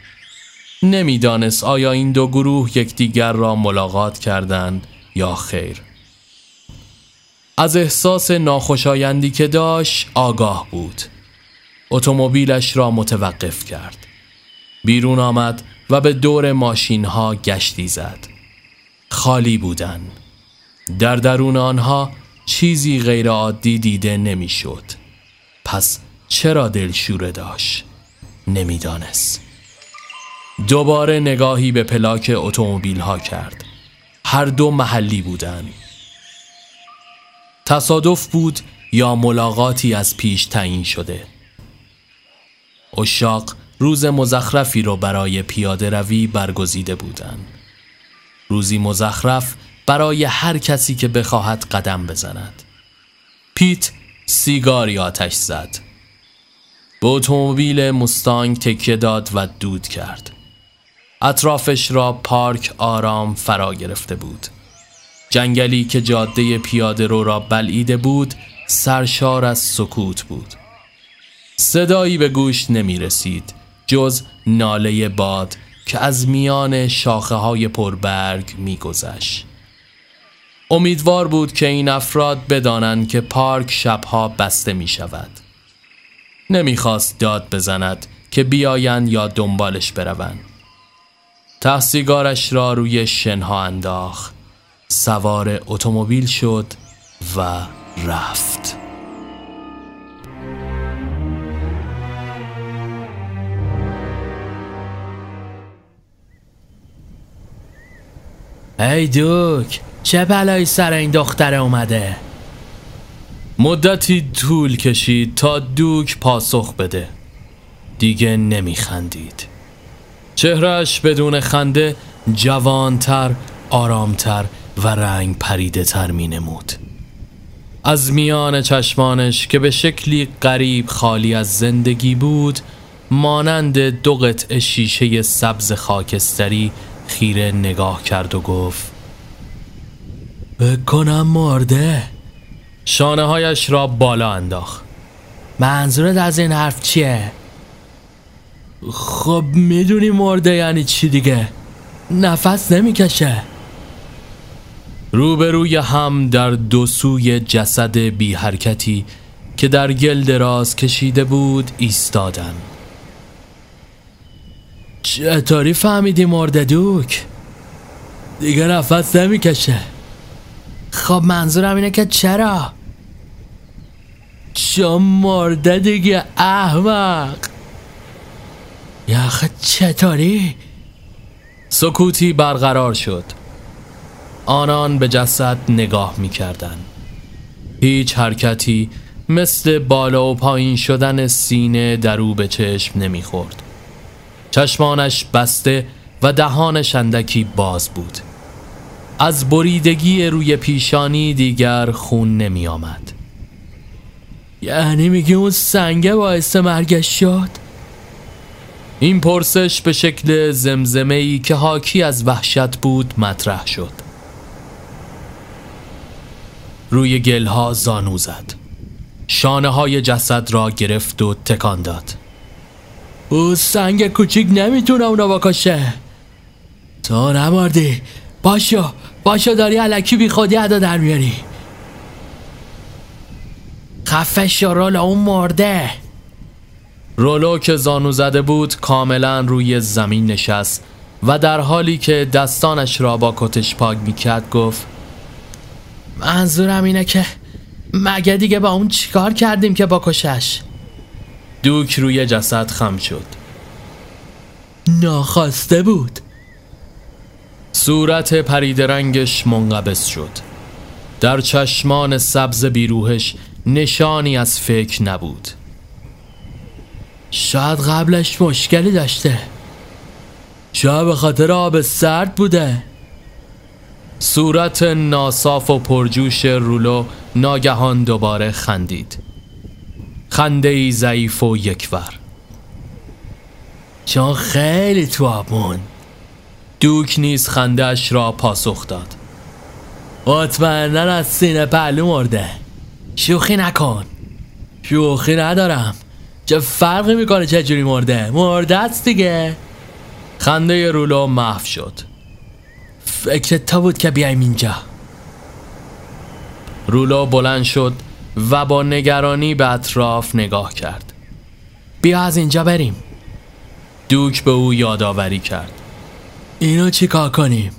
نمی‌دانست آیا این دو گروه یکدیگر را ملاقات کردند یا خیر. از احساس ناخوشایندی که داشت آگاه بود اتومبیلش را متوقف کرد. بیرون آمد و به دور ماشین ها گشتی زد. خالی بودن. در درون آنها چیزی غیرعادی دیده نمی‌شد. پس چرا دلشوره داشت؟ نمی‌دانست. دوباره نگاهی به پلاک اتومبیل ها کرد. هر دو محلی بودند تصادف بود یا ملاقاتی از پیش تعیین شده. اشاق روز مزخرفی رو برای پیاده روی برگزیده بودند. روزی مزخرف برای هر کسی که بخواهد قدم بزند. پیت سیگاری آتش زد. به اتومبیل مستانگ تکیه داد و دود کرد. اطرافش را پارک آرام فرا گرفته بود. جنگلی که جاده پیاده رو را بلعیده بود سرشار از سکوت بود. صدایی به گوش نمی رسید جز ناله باد که از میان شاخه های پربرگ می گذشت. امیدوار بود که این افراد بدانند که پارک شبها بسته می شود. نمی‌خواست داد بزند که بیایند یا دنبالش بروند. تحصیگارش را روی شنها انداخت سوار اتومبیل شد و رفت ای دوک چه بلایی سر این دختره اومده؟ مدتی طول کشید تا دوک پاسخ بده. دیگه نمیخندید. چهرش بدون خنده جوانتر آرامتر و رنگ پریده تر می نمود. از میان چشمانش که به شکلی غریب خالی از زندگی بود مانند دو قطع شیشه سبز خاکستری خیره نگاه کرد و گفت بکنم مرده. شانه هایش را بالا انداخت. منظورت از این حرف چیه؟ خب می‌دونی مرده یعنی چی دیگه؟ نفس نمی‌کشه. روبروی هم در دو سوی جسد بی حرکتی که در گل دراز کشیده بود ایستادن چطوری فهمیدی مرده دوک؟ دیگه نفس نمی‌کشه خب منظورم اینه که چرا؟ چون مرده دیگه احمق یخ چطوری؟ سکوتی برقرار شد آنان به جسد نگاه می کردن. هیچ حرکتی مثل بالا و پایین شدن سینه در او به چشم نمی خورد. چشمانش بسته و دهانش اندکی باز بود. از بریدگی روی پیشانی دیگر خون نمی آمد. یعنی میگی اون سنگه باعث مرگش شد؟ این پرسش به شکل زمزمه که حاکی از وحشت بود مطرح شد. روی گلها زانو زد. شانه های جسد را گرفت و تکان داد. او سنگ کوچیک نمی‌تونه اونو بکشه. تو نماردی باشو باشو داری علکی بی خودی ادا در میاری. خفه شو رولو اون مرده. رولو که زانو زده بود کاملا روی زمین نشست و در حالی که دستانش را با کتش پاک می‌کرد گفت منظورم اینه که مگه دیگه با اون چیکار کردیم که کشش؟ دوک روی جسد خم شد. ناخواسته بود. صورت پریدرنگش منقبض شد. در چشمان سبز بیروهش نشانی از فکر نبود. شاید قبلش مشکلی داشته. شاید به خاطر آب سرد بوده. صورت ناصاف و پرجوش رولو ناگهان دوباره خندید. خنده ای ضعیف و یکور چون خیلی تو دوک نیز خندهاش را پاسخ داد. مطمئنا از سینه پهلو مرده. شوخی نکن. شوخی ندارم. چه فرقی می‌کنه چه جوری مرده؟ مرده است دیگه. خنده رولو محو شد. فکر تا بود که بیایم اینجا. رولو بلند شد. و با نگرانی به اطراف نگاه کرد بیا از اینجا بریم دوک به او یادآوری کرد اینو چی کار کنیم؟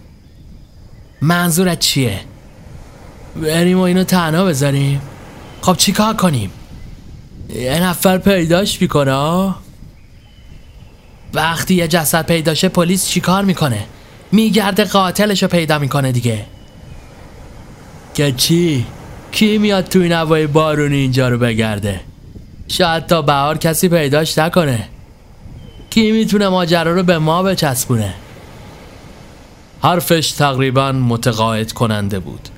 منظورت چیه؟ بریم و اینو تنها بذاریم؟ خب چی کار کنیم؟ یه نفر پیداش می‌کنه وقتی یه جسد پیداشه پلیس چی کار می‌کنه؟ میگرده قاتلشو پیدا می‌کنه دیگه که چی؟ کی میاد تو این هوای بارونی اینجا رو بگرده؟ شاید تا بهار کسی پیداش نکنه. کی می‌تونه ماجرا رو به ما بچسبونه؟ حرفش تقریبا متقاعد کننده بود.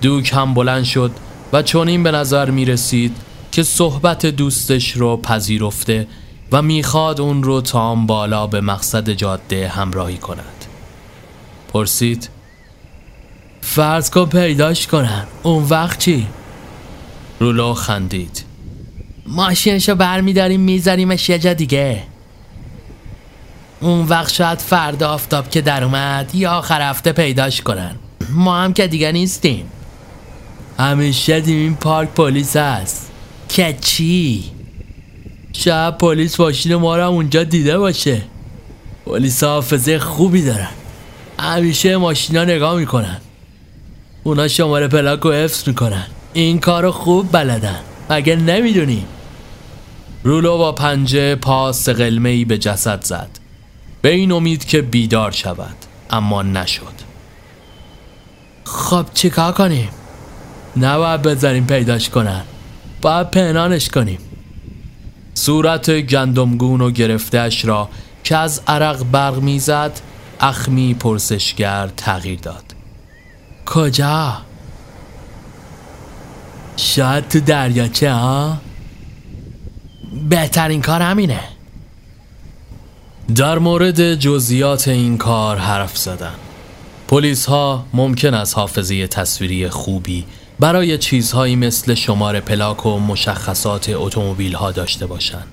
دوک هم بلند شد و چون این به نظر می رسید که صحبت دوستش رو پذیرفته و می‌خواد اون رو تا بالا به مقصد جاده همراهی کند. پرسید فرض کن پیداش کنن اون وقت چی؟ رولو خندید. ماشینشو برمیداریم میذاریمش یه جا دیگه. اون وقت شاید فردا آفتاب که در اومد یا آخر هفته پیداش کنن. ما هم که دیگه نیستیم. همیشه این پارک پلیس هست. که چی؟ شاید پلیس ماشین ما رو اونجا دیده باشه. پلیس حافظه خوبی دارن. همیشه ماشینا نگاه می‌کنن. اونا شماره پلاک رو حفظ می‌کنن. این کارو خوب بلدن. مگه نمی‌دونی؟ رولو با پنجه پا سقلمه به جسد زد. به این امید که بیدار شود اما نشد. خب چیکار کنیم؟ نباید بذاریم پیداش کنن. باید پنهانش کنیم. صورت گندمگون و گرفتهش را که از عرق برق می‌زد اخمی پرسشگر تغییر داد. کجا؟ شاید تو دریاچه ها؟ بهترین کار همینه در مورد جزئیات این کار حرف زدن پلیس ها ممکن است حافظه تصویری خوبی برای چیزهایی مثل شماره پلاک و مشخصات اتومبیل ها داشته باشند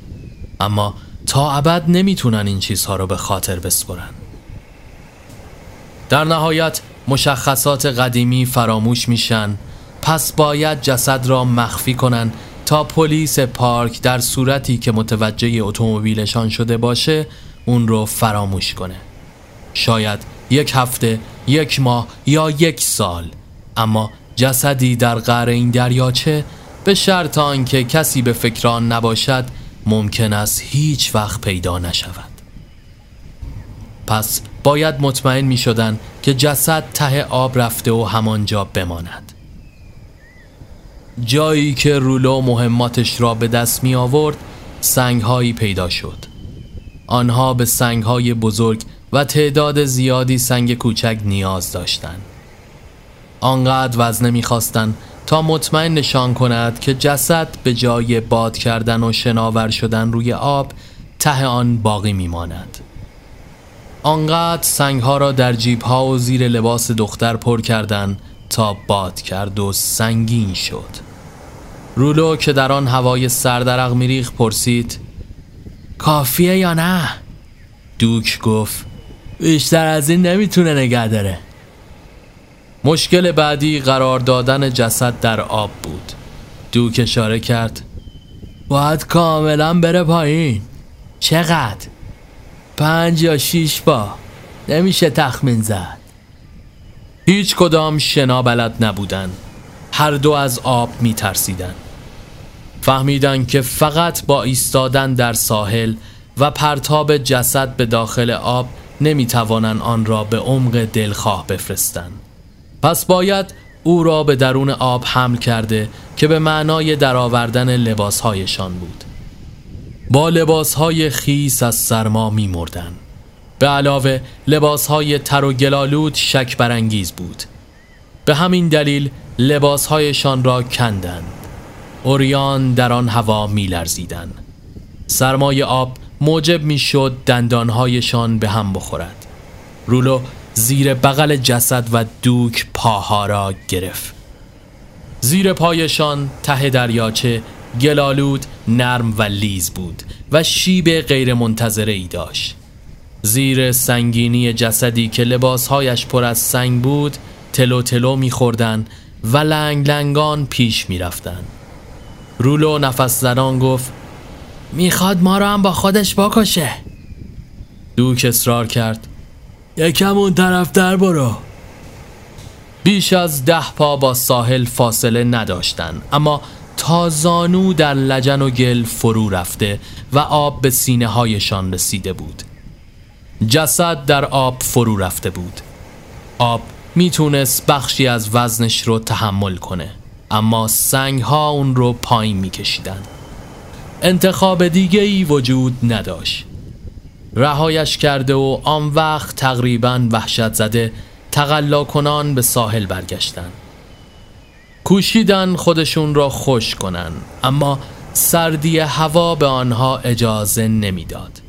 اما تا ابد نمی‌تونن این چیزها رو به خاطر بسپرن در نهایت مشخصات قدیمی فراموش میشن. پس باید جسد را مخفی کنن تا پلیس پارک در صورتی که متوجه اتومبیلشان شده باشه اون رو فراموش کنه. شاید یک هفته، یک ماه یا یک سال. اما جسدی در غر این دریاچه به شرط آنکه کسی به فکران نباشد ممکن است هیچ وقت پیدا نشود. پس باید مطمئن می شدن که جسد ته آب رفته و همانجا بماند. جایی که رولو مهماتش را به دست می آورد سنگ هایی پیدا شد. آنها به سنگ های بزرگ و تعداد زیادی سنگ کوچک نیاز داشتند. آنقدر وزنه می‌خواستند تا مطمئن نشان کند که جسد به جای باد کردن و شناور شدن روی آب ته آن باقی میماند. آنقدر سنگ ها را در جیب ها و زیر لباس دختر پر کردند تا باد کرد و سنگین شد رولو که در آن هوای سردرق میریخ پرسید کافیه یا نه؟ دوک گفت بیشتر از این نمی‌تونه نگه داره مشکل بعدی قرار دادن جسد در آب بود دوک اشاره کرد باید کاملا بره پایین چقدر؟ پنج یا شیش با نمیشه تخمین زد هیچ کدام شنا بلد نبودن هر دو از آب می ترسیدن. فهمیدن که فقط با ایستادن در ساحل و پرتاب جسد به داخل آب نمی توانن آن را به عمق دلخواه بفرستند. پس باید او را به درون آب حمل کرده که به معنای درآوردن لباسهایشان بود با لباسهای خیس از سرما می مردن. به علاوه لباسهای تر و گلالود شک برانگیز بود به همین دلیل لباسهایشان را کندند اوریان در آن هوا می لرزیدن. سرمای آب موجب می شد دندانهایشان به هم بخورد رولو زیر بغل جسد و دوک پاها را گرفت زیر پایشان ته دریاچه گلالود نرم و لیز بود و شیب غیر منتظره ای داشت. زیر سنگینی جسدی که لباسهایش پر از سنگ بود تلو تلو میخوردن و لنگ لنگان پیش می‌رفتن. رولو نفس زنان گفت می‌خواد ما را هم با خودش بکشه. دوک اصرار کرد یکم اون طرف در برو. بیش از ده پا با ساحل فاصله نداشتن اما تا زانو در لجن و گل فرو رفته و آب به سینه هایشان رسیده بود. جسد در آب فرو رفته بود. آب می‌تونست بخشی از وزنش رو تحمل کنه اما سنگ ها اون رو پایین میکشیدن. انتخاب دیگه ای وجود نداشت. رهایش کرده و آن وقت تقریبا وحشت زده تقلا کنان به ساحل برگشتن. کوشیدن خودشون را خوش کنن اما سردی هوا به آنها اجازه نمی‌داد.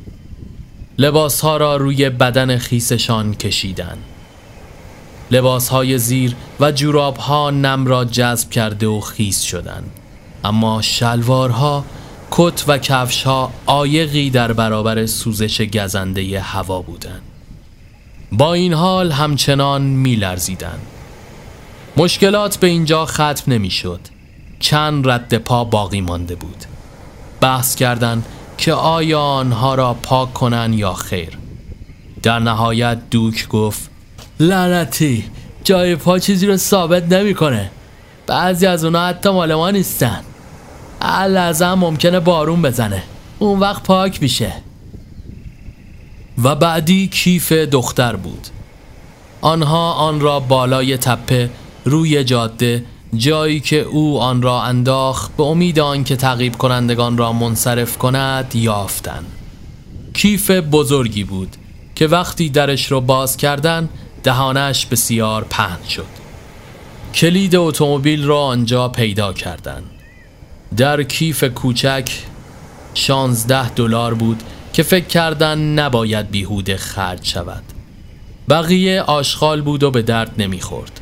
لباسها را روی بدن خیسشان کشیدن لباسهای زیر و جورابها نم را جذب کرده و خیس شدند اما شلوارها کت و کفش ها آیقی در برابر سوزش گزنده هوا بودند. با این حال همچنان می لرزیدن. مشکلات به اینجا ختم نمی شد. چند رد پا باقی مانده بود. بحث کردند که آیا آنها را پاک کنن یا خیر. در نهایت دوک گفت لعنتی جای پا چیزی رو ثابت نمی‌کنه. بعضی از اونا حتی مال ما نیستن. هم ممکنه بارون بزنه اون وقت پاک میشه و بعدی کیف دختر بود آنها آن را بالای تپه روی جاده جایی که او آن را انداخت به امید آنکه تعقیب کنندگان را منصرف کند یافتند کیف بزرگی بود که وقتی درش رو باز کردن دهانش بسیار پهن شد کلید اتومبیل را آنجا پیدا کردند. در کیف کوچک شانزده دلار بود که فکر کردن نباید بیهوده خرج شود بقیه آشغال بود و به درد نمی‌خورد.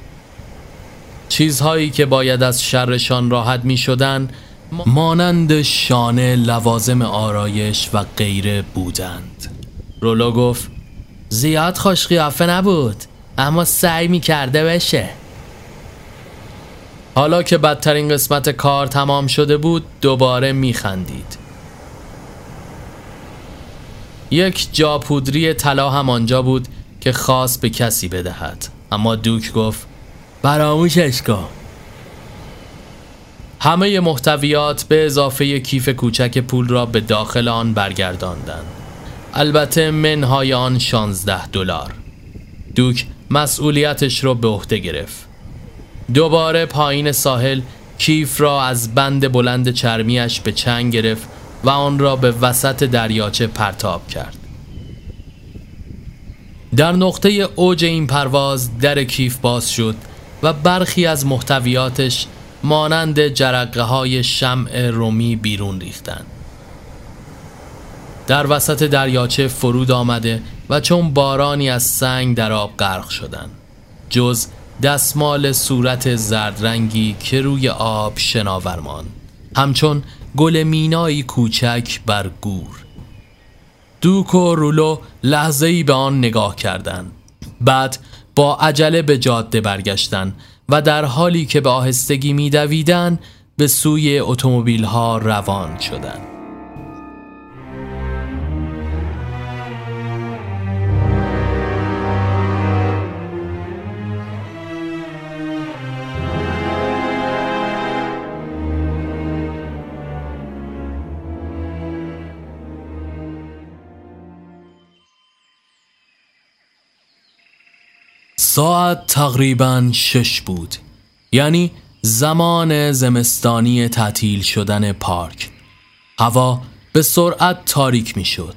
چیزهایی که باید از شرشان راحت می شدن مانند شانه لوازم آرایش و غیره بودند. رولو گفت زیاد خوش قیافه نبود اما سعی می کرده بشه. حالا که بدترین قسمت کار تمام شده بود دوباره می خندید یک جاپودری طلا هم آنجا بود که خواست به کسی بدهد. اما دوک گفت فراموشش کن همه محتویات به اضافه کیف کوچک پول را به داخل آن برگرداندند. البته منهای آن 16 دلار. دوک مسئولیتش را به عهده گرفت. دوباره پایین ساحل کیف را از بند بلند چرمیش به چنگ گرفت و آن را به وسط دریاچه پرتاب کرد. در نقطه اوج این پرواز در کیف باز شد و برخی از محتویاتش مانند جرقه های شمع رومی بیرون ریختند. در وسط دریاچه فرود آمده و چون بارانی از سنگ در آب غرق شدند. جز دستمال صورت زردرنگی که روی آب شناورمان همچون گل مینایی کوچک بر گور دوک و رولو لحظه ای به آن نگاه کردند بعد با عجله به جاده برگشتند و در حالی که به آهستگی میدویدند به سوی اتومبیل ها روان شدند. ساعت تقریبا شش بود. یعنی زمان زمستانی تعطیل شدن پارک. هوا به سرعت تاریک می شد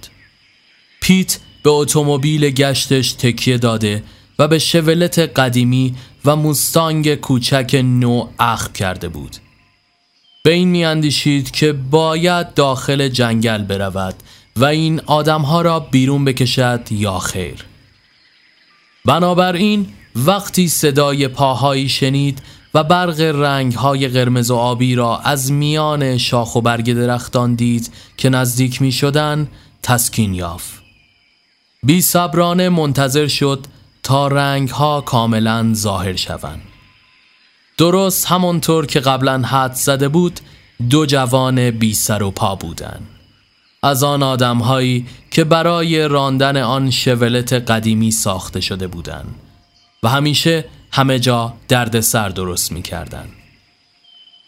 پیت به اتومبیل گشتش تکیه داده و به شولت قدیمی و موستانگ کوچک نو اخم کرده بود. به این میاندیشید که باید داخل جنگل برود و این آدمها را بیرون بکشد یا خیر. بنابراین وقتی صدای پاهایی شنید و برق رنگهای قرمز و آبی را از میان شاخ و برگ درختان دید که نزدیک می شدن تسکین یافت. بی صبرانه منتظر شد تا رنگها کاملا ظاهر شوند. درست همانطور که قبلا حد زده بود دو جوان بی سر و پا بودند. از آن آدمهایی که برای راندن آن شولت قدیمی ساخته شده بودند و همیشه همه جا درد سر درست می کردن.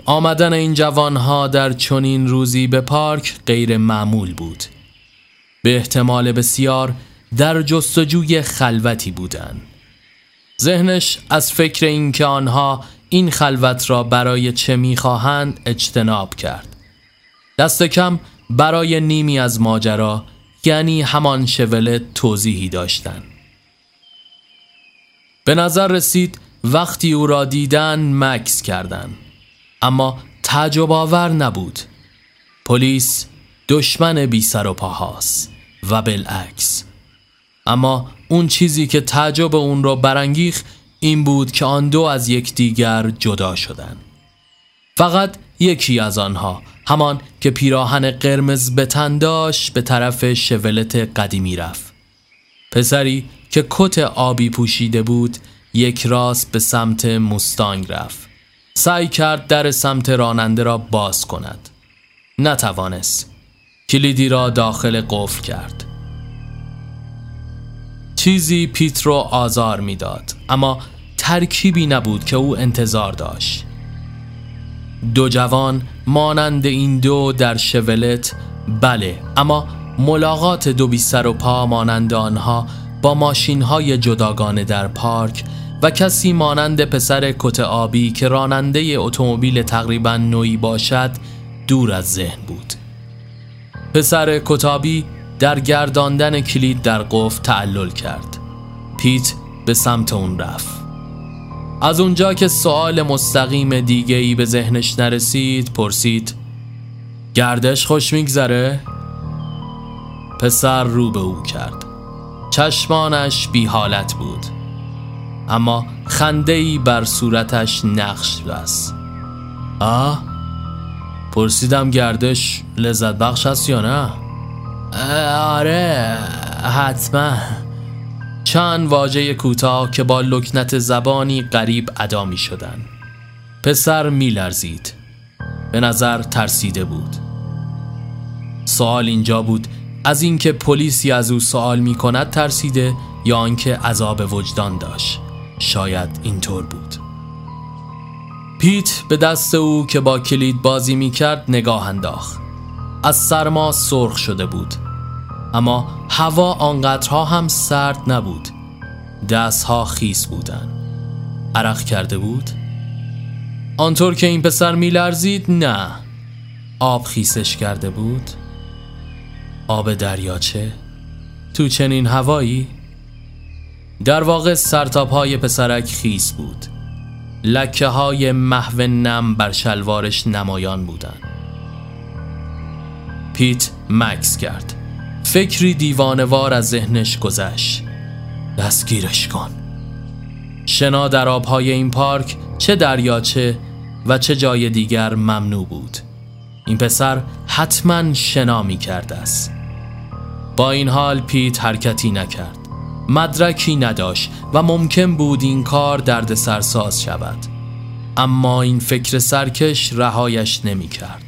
آمدن این جوانها در چنین روزی به پارک غیر معمول بود به احتمال بسیار در جستجوی خلوتی بودند. ذهنش از فکر اینکه آنها این خلوت را برای چه می‌خواهند اجتناب کرد دست کم برای نیمی از ماجرا یعنی همان شوله توضیحی داشتند. به نظر رسید وقتی او را دیدن مکس کردند اما تعجب آور نبود. پلیس دشمن بی سر و پاهاست و بالعکس. اما اون چیزی که تعجب اون را برانگیخ این بود که آن دو از یکدیگر جدا شدند فقط یکی از آنها همان که پیراهن قرمز به داشت به طرف شولت قدیمی رفت. پسری که کت آبی پوشیده بود یک راست به سمت مستانگ رفت. سعی کرد در سمت راننده را باز کند. نتوانست. کلیدی را داخل قفل کرد. چیزی پیت رو آزار می‌داد اما ترکیبی نبود که او انتظار داشت. دو جوان مانند این دو در شولت بله اما ملاقات دو بی سر و پا مانند آنها با ماشین های جداگانه در پارک و کسی مانند پسر کت آبی که راننده اتومبیل تقریبا نوعی باشد دور از ذهن بود. پسر کتابی در گرداندن کلید در قفل تعلل کرد. پیت به سمت اون رفت. از اونجا که سوال مستقیم دیگه ای به ذهنش نرسید پرسید گردش خوش میگذره؟ پسر رو به او کرد. چشمانش بی حالت بود. اما خندهی بر صورتش نقش بست. آه پرسیدم گردش لذت بخش است یا نه؟ آره حتما. چند واژه کوتاه که با لکنت زبانی غریب ادا می شدن. پسر می لرزید. به نظر ترسیده بود. سوال اینجا بود از اینکه پلیسی از او سوال می کند ترسیده یا آنکه عذاب وجدان داشت. شاید اینطور بود. پیت به دست او که با کلید بازی می کرد نگاه انداخت. از سرما سرخ شده بود. اما هوا آنقدرها هم سرد نبود. دستها خیس بودن. عرق کرده بود؟ آنطور که این پسر میلرزید نه. آب خیسش کرده بود؟ آب دریاچه تو چنین هوایی؟ در واقع سرتاب های پسرک خیس بود. لکه های محو نم بر شلوارش نمایان بودن. پیت مکس کرد. فکری دیوانوار از ذهنش گذشت. دستگیرش کن. شنا در آبهای این پارک چه دریاچه و چه جای دیگر ممنوع بود. این پسر حتما شنا می کرده است. با این حال پیت حرکتی نکرد. مدرکی نداشت و ممکن بود این کار درد سرساز شود. اما این فکر سرکش رهایش نمی کرد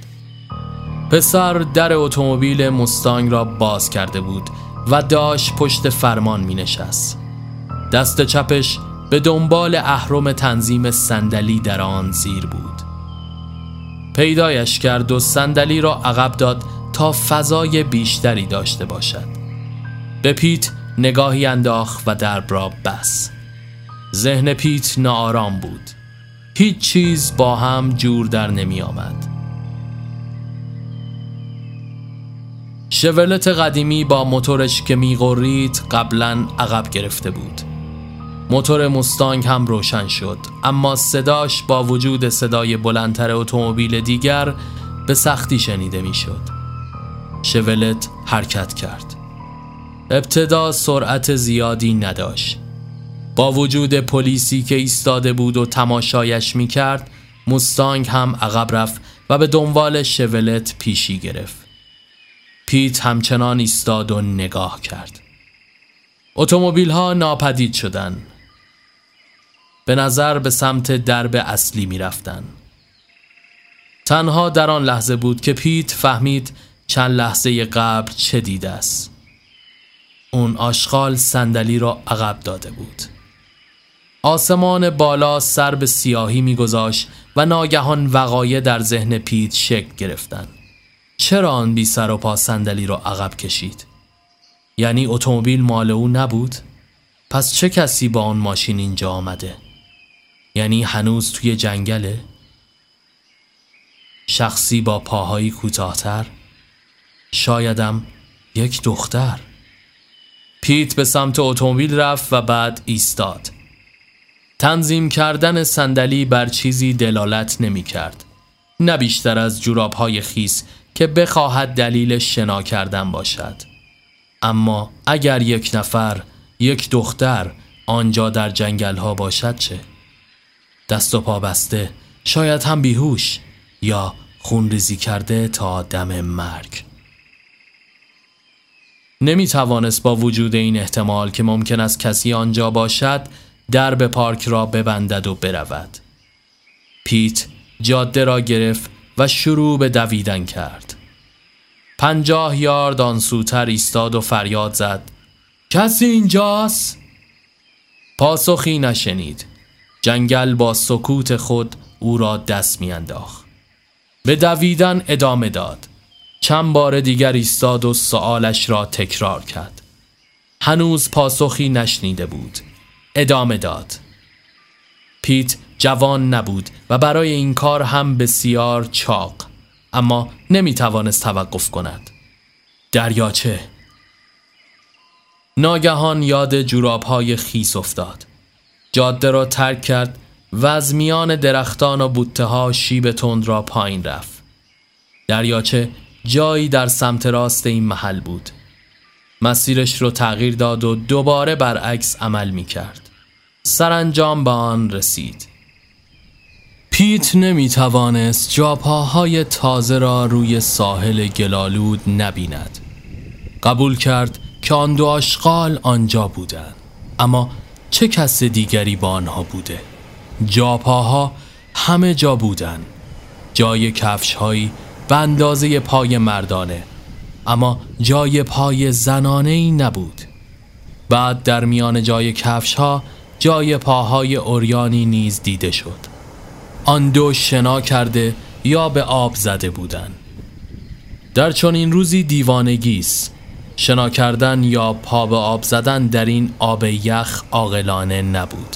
پسر در اتومبیل مستانگ را باز کرده بود و داشت پشت فرمان می نشست دست چپش به دنبال اهرم تنظیم صندلی در آن زیر بود. پیدایش کرد و صندلی را عقب داد تا فضای بیشتری داشته باشد. به پیت نگاهی انداخت و در را بس ذهن پیت ناآرام بود. هیچ چیز با هم جور در نمی آمد. شولت قدیمی با موتورش که میغورید قبلا عقب گرفته بود. موتور مستانگ هم روشن شد اما صداش با وجود صدای بلندتر اتومبیل دیگر به سختی شنیده می‌شد. شولت حرکت کرد. ابتدا سرعت زیادی نداشت. با وجود پلیسی که ایستاده بود و تماشایش می کرد مستانگ هم عقب رفت و به دنبال شولت پیشی گرفت. پیت همچنان ایستاد و نگاه کرد. اتومبیل ها ناپدید شدن. به نظر به سمت درب اصلی می رفتن. تنها در آن لحظه بود که پیت فهمید چند لحظه قبل چه دیده است. اون آشغال صندلی را عقب داده بود. آسمان بالا سر به سیاهی میگذاشت و ناگهان وقایع در ذهن پیت شکل گرفتند. چرا آن بی سر و پا صندلی را عقب کشید؟ یعنی اتومبیل مال او نبود؟ پس چه کسی با آن ماشین اینجا آمده؟ یعنی هنوز توی جنگله؟ شخصی با پاهایی کوتاهتر؟ شایدم یک دختر. پیت به سمت اتومبیل رفت و بعد ایستاد. تنظیم کردن صندلی بر چیزی دلالت نمی کرد نه بیشتر از جوراب های خیس که بخواهد دلیل شنا کردن باشد. اما اگر یک نفر یک دختر آنجا در جنگل ها باشد چه؟ دست و پا بسته شاید هم بیهوش یا خون ریزی کرده تا دم مرگ. نمی توانست با وجود این احتمال که ممکن است کسی آنجا باشد درب پارک را ببندد و برود. پیت جاده را گرفت و شروع به دویدن کرد. پنجاه یارد آن سوتر ایستاد و فریاد زد. کسی اینجاست؟ پاسخی نشنید. جنگل با سکوت خود او را دست میانداخت. به دویدن ادامه داد. چند بار دیگر ایستاد و سوالش را تکرار کرد. هنوز پاسخی نشنیده بود. ادامه داد. پیت جوان نبود و برای این کار هم بسیار چاق اما نمی توانست توقف کند. دریاچه. ناگهان یاد جوراب های خیس افتاد. جاده را ترک کرد و از میان درختان و بوته ها شیب تند را پایین رفت. دریاچه جایی در سمت راست این محل بود. مسیرش رو تغییر داد و دوباره برعکس عمل می کرد سرانجام به آن رسید. پیت نمی توانست جاپاهای تازه را روی ساحل گلالود نبیند. قبول کرد که آن دو آشغال آنجا بودند. اما چه کس دیگری با آنها بوده؟ جاپاها همه جا بودند. جای کفش هایی به اندازه پای مردانه اما جای پای زنانه ای نبود. بعد در میان جای کفش ها جای پاهای اوریانی نیز دیده شد. آن دو شنا کرده یا به آب زده بودند در چنین روزی دیوانگی است. شنا کردن یا پا به آب زدن در این آب یخ عاقلانه نبود.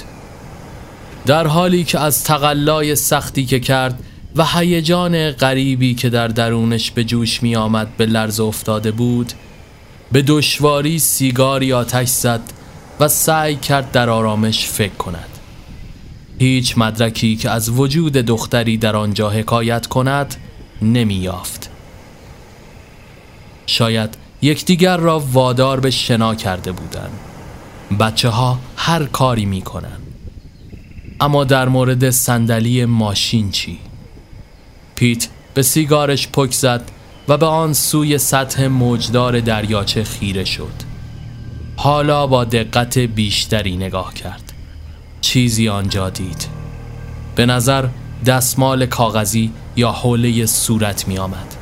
در حالی که از تقلای سختی که کرد و هیجان غریبی که در درونش به جوش می آمد به لرز افتاده بود به دشواری سیگاری آتش زد و سعی کرد در آرامش فکر کند. هیچ مدرکی که از وجود دختری در آنجا حکایت کند نمی یافت شاید یکدیگر را وادار به شنا کرده بودند. بچه ها هر کاری می کنند اما در مورد صندلی ماشین چی؟ پیت به سیگارش پک زد و به آن سوی سطح موجدار دریاچه خیره شد. حالا با دقت بیشتری نگاه کرد. چیزی آنجا دید. به نظر دستمال کاغذی یا حوله صورت می آمد.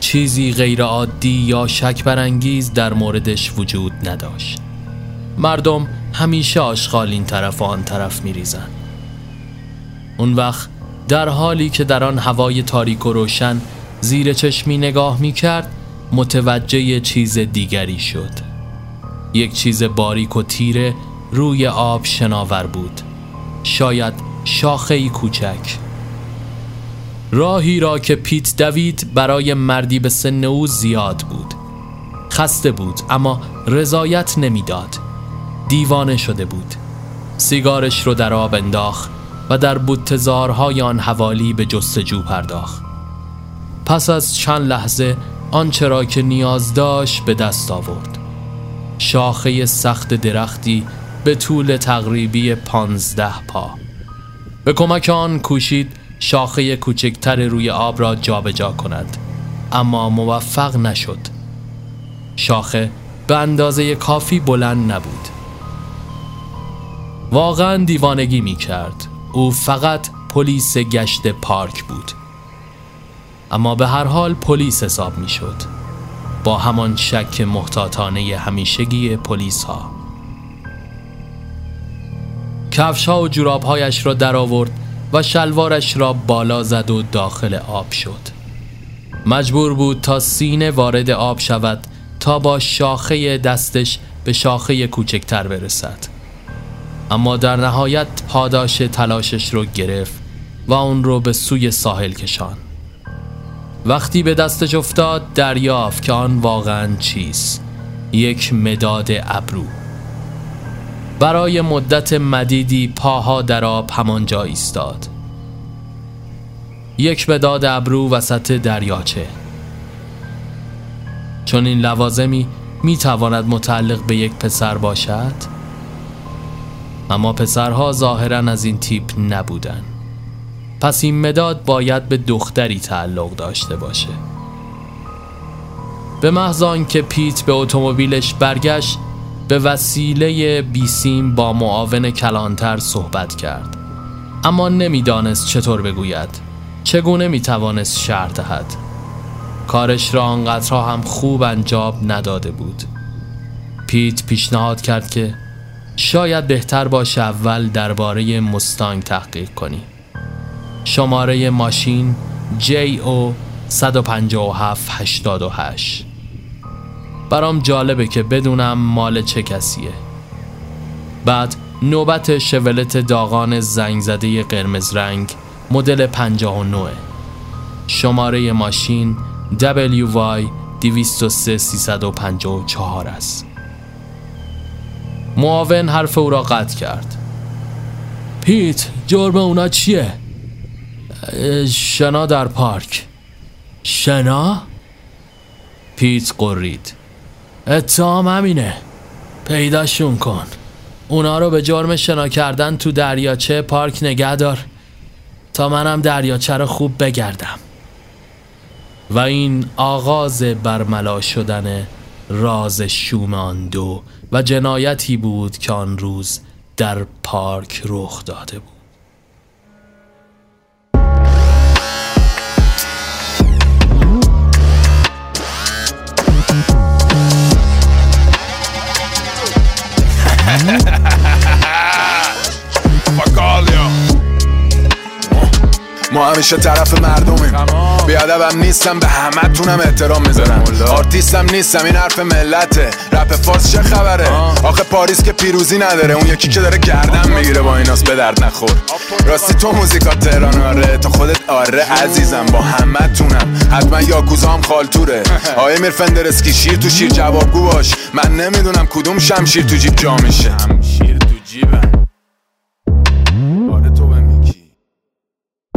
چیزی غیر عادی یا شک برانگیز در موردش وجود نداشت. مردم همیشه آشغال این طرف و آن طرف می ریزن. اون وقت در حالی که در آن هوای تاریک و روشن زیر چشمی نگاه می کرد متوجه چیز دیگری شد. یک چیز باریک و تیره روی آب شناور بود. شاید شاخه کوچک. راهی را که پیت دوید برای مردی به سن او زیاد بود. خسته بود اما رضایت نمی‌داد. دیوانه شده بود. سیگارش رو در آب انداخت و در بودتزارهای آن حوالی به جستجو پرداخت. پس از چند لحظه آنچه را که نیاز داشت به دست آورد. شاخه سخت درختی به طول تقریبی پانزده پا. به کمک آن کوشید شاخه کوچکتر روی آب را جابجا جا کند. اما موفق نشد. شاخه به اندازه کافی بلند نبود. واقعا دیوانگی می کرد. او فقط پلیس گشت پارک بود. اما به هر حال پلیس حساب می شد. با همان شک محتاطانه همیشگی پلیس ها کفش ها و جراب هایش را در آورد و شلوارش را بالا زد و داخل آب شد. مجبور بود تا سینه وارد آب شود تا با شاخه دستش به شاخه کوچکتر برسد. اما در نهایت پاداش تلاشش رو گرفت و اون رو به سوی ساحل کشان وقتی به دستش افتاد دریافت که آن واقعا چیست. یک مداد ابرو. برای مدت مدیدی پاها در آب همانجا ایستاد. یک مداد ابرو وسط دریاچه. چون این لوازمی می تواند متعلق به یک پسر باشد اما پسرها ظاهرا از این تیپ نبودن. پس این مداد باید به دختری تعلق داشته باشه. به محض که پیت به اتومبیلش برگشت به وسیله بیسیم با معاون کلانتر صحبت کرد. اما نمی‌دانست چطور بگوید. چگونه می‌توانست شهر دهد؟ کارش را آنقدرها هم خوب انجام نداده بود. پیت پیشنهاد کرد که شاید بهتر باشه اول درباره مستانگ تحقیق کنی. شماره ماشین JO 15788 برام جالبه که بدونم مال چه کسیه. بعد نوبت شولت داغان زنگ زده قرمز رنگ مدل 59 شماره ماشین WY 203 354 است. معاون حرف او را قطع کرد. پیت جرم اونا چیه؟ شنا در پارک. شنا؟ پیت قرید. اتهام همینه. پیداشون کن. اونا رو به جرم شنا کردن تو دریاچه پارک نگه دار. تا منم دریاچه رو خوب بگردم. و این آغاز برملا شدن راز شوم دو و جنایتی بود که آن روز در پارک رخ داده بود. Mm-hmm. ما همیشه طرف مردمیم. بیادبم نیستم به همه تونم احترام می‌ذارم. آرتیستم نیستم این حرف ملته. رپ فارس چه خبره؟ آخه پاریس که پیروزی نداره. اون یکی که داره گردن می‌گیره با ایناس به درد نخور. راستی تو موزیکا تهران آره. تو خودت آره عزیزم با همه تونم حتما یاکوزا هم خالتوره. آیه میر فندرسکی شیر تو شیر جوابگو باش. من نمی‌دونم کدوم شمشیر تو جیب جا میشه.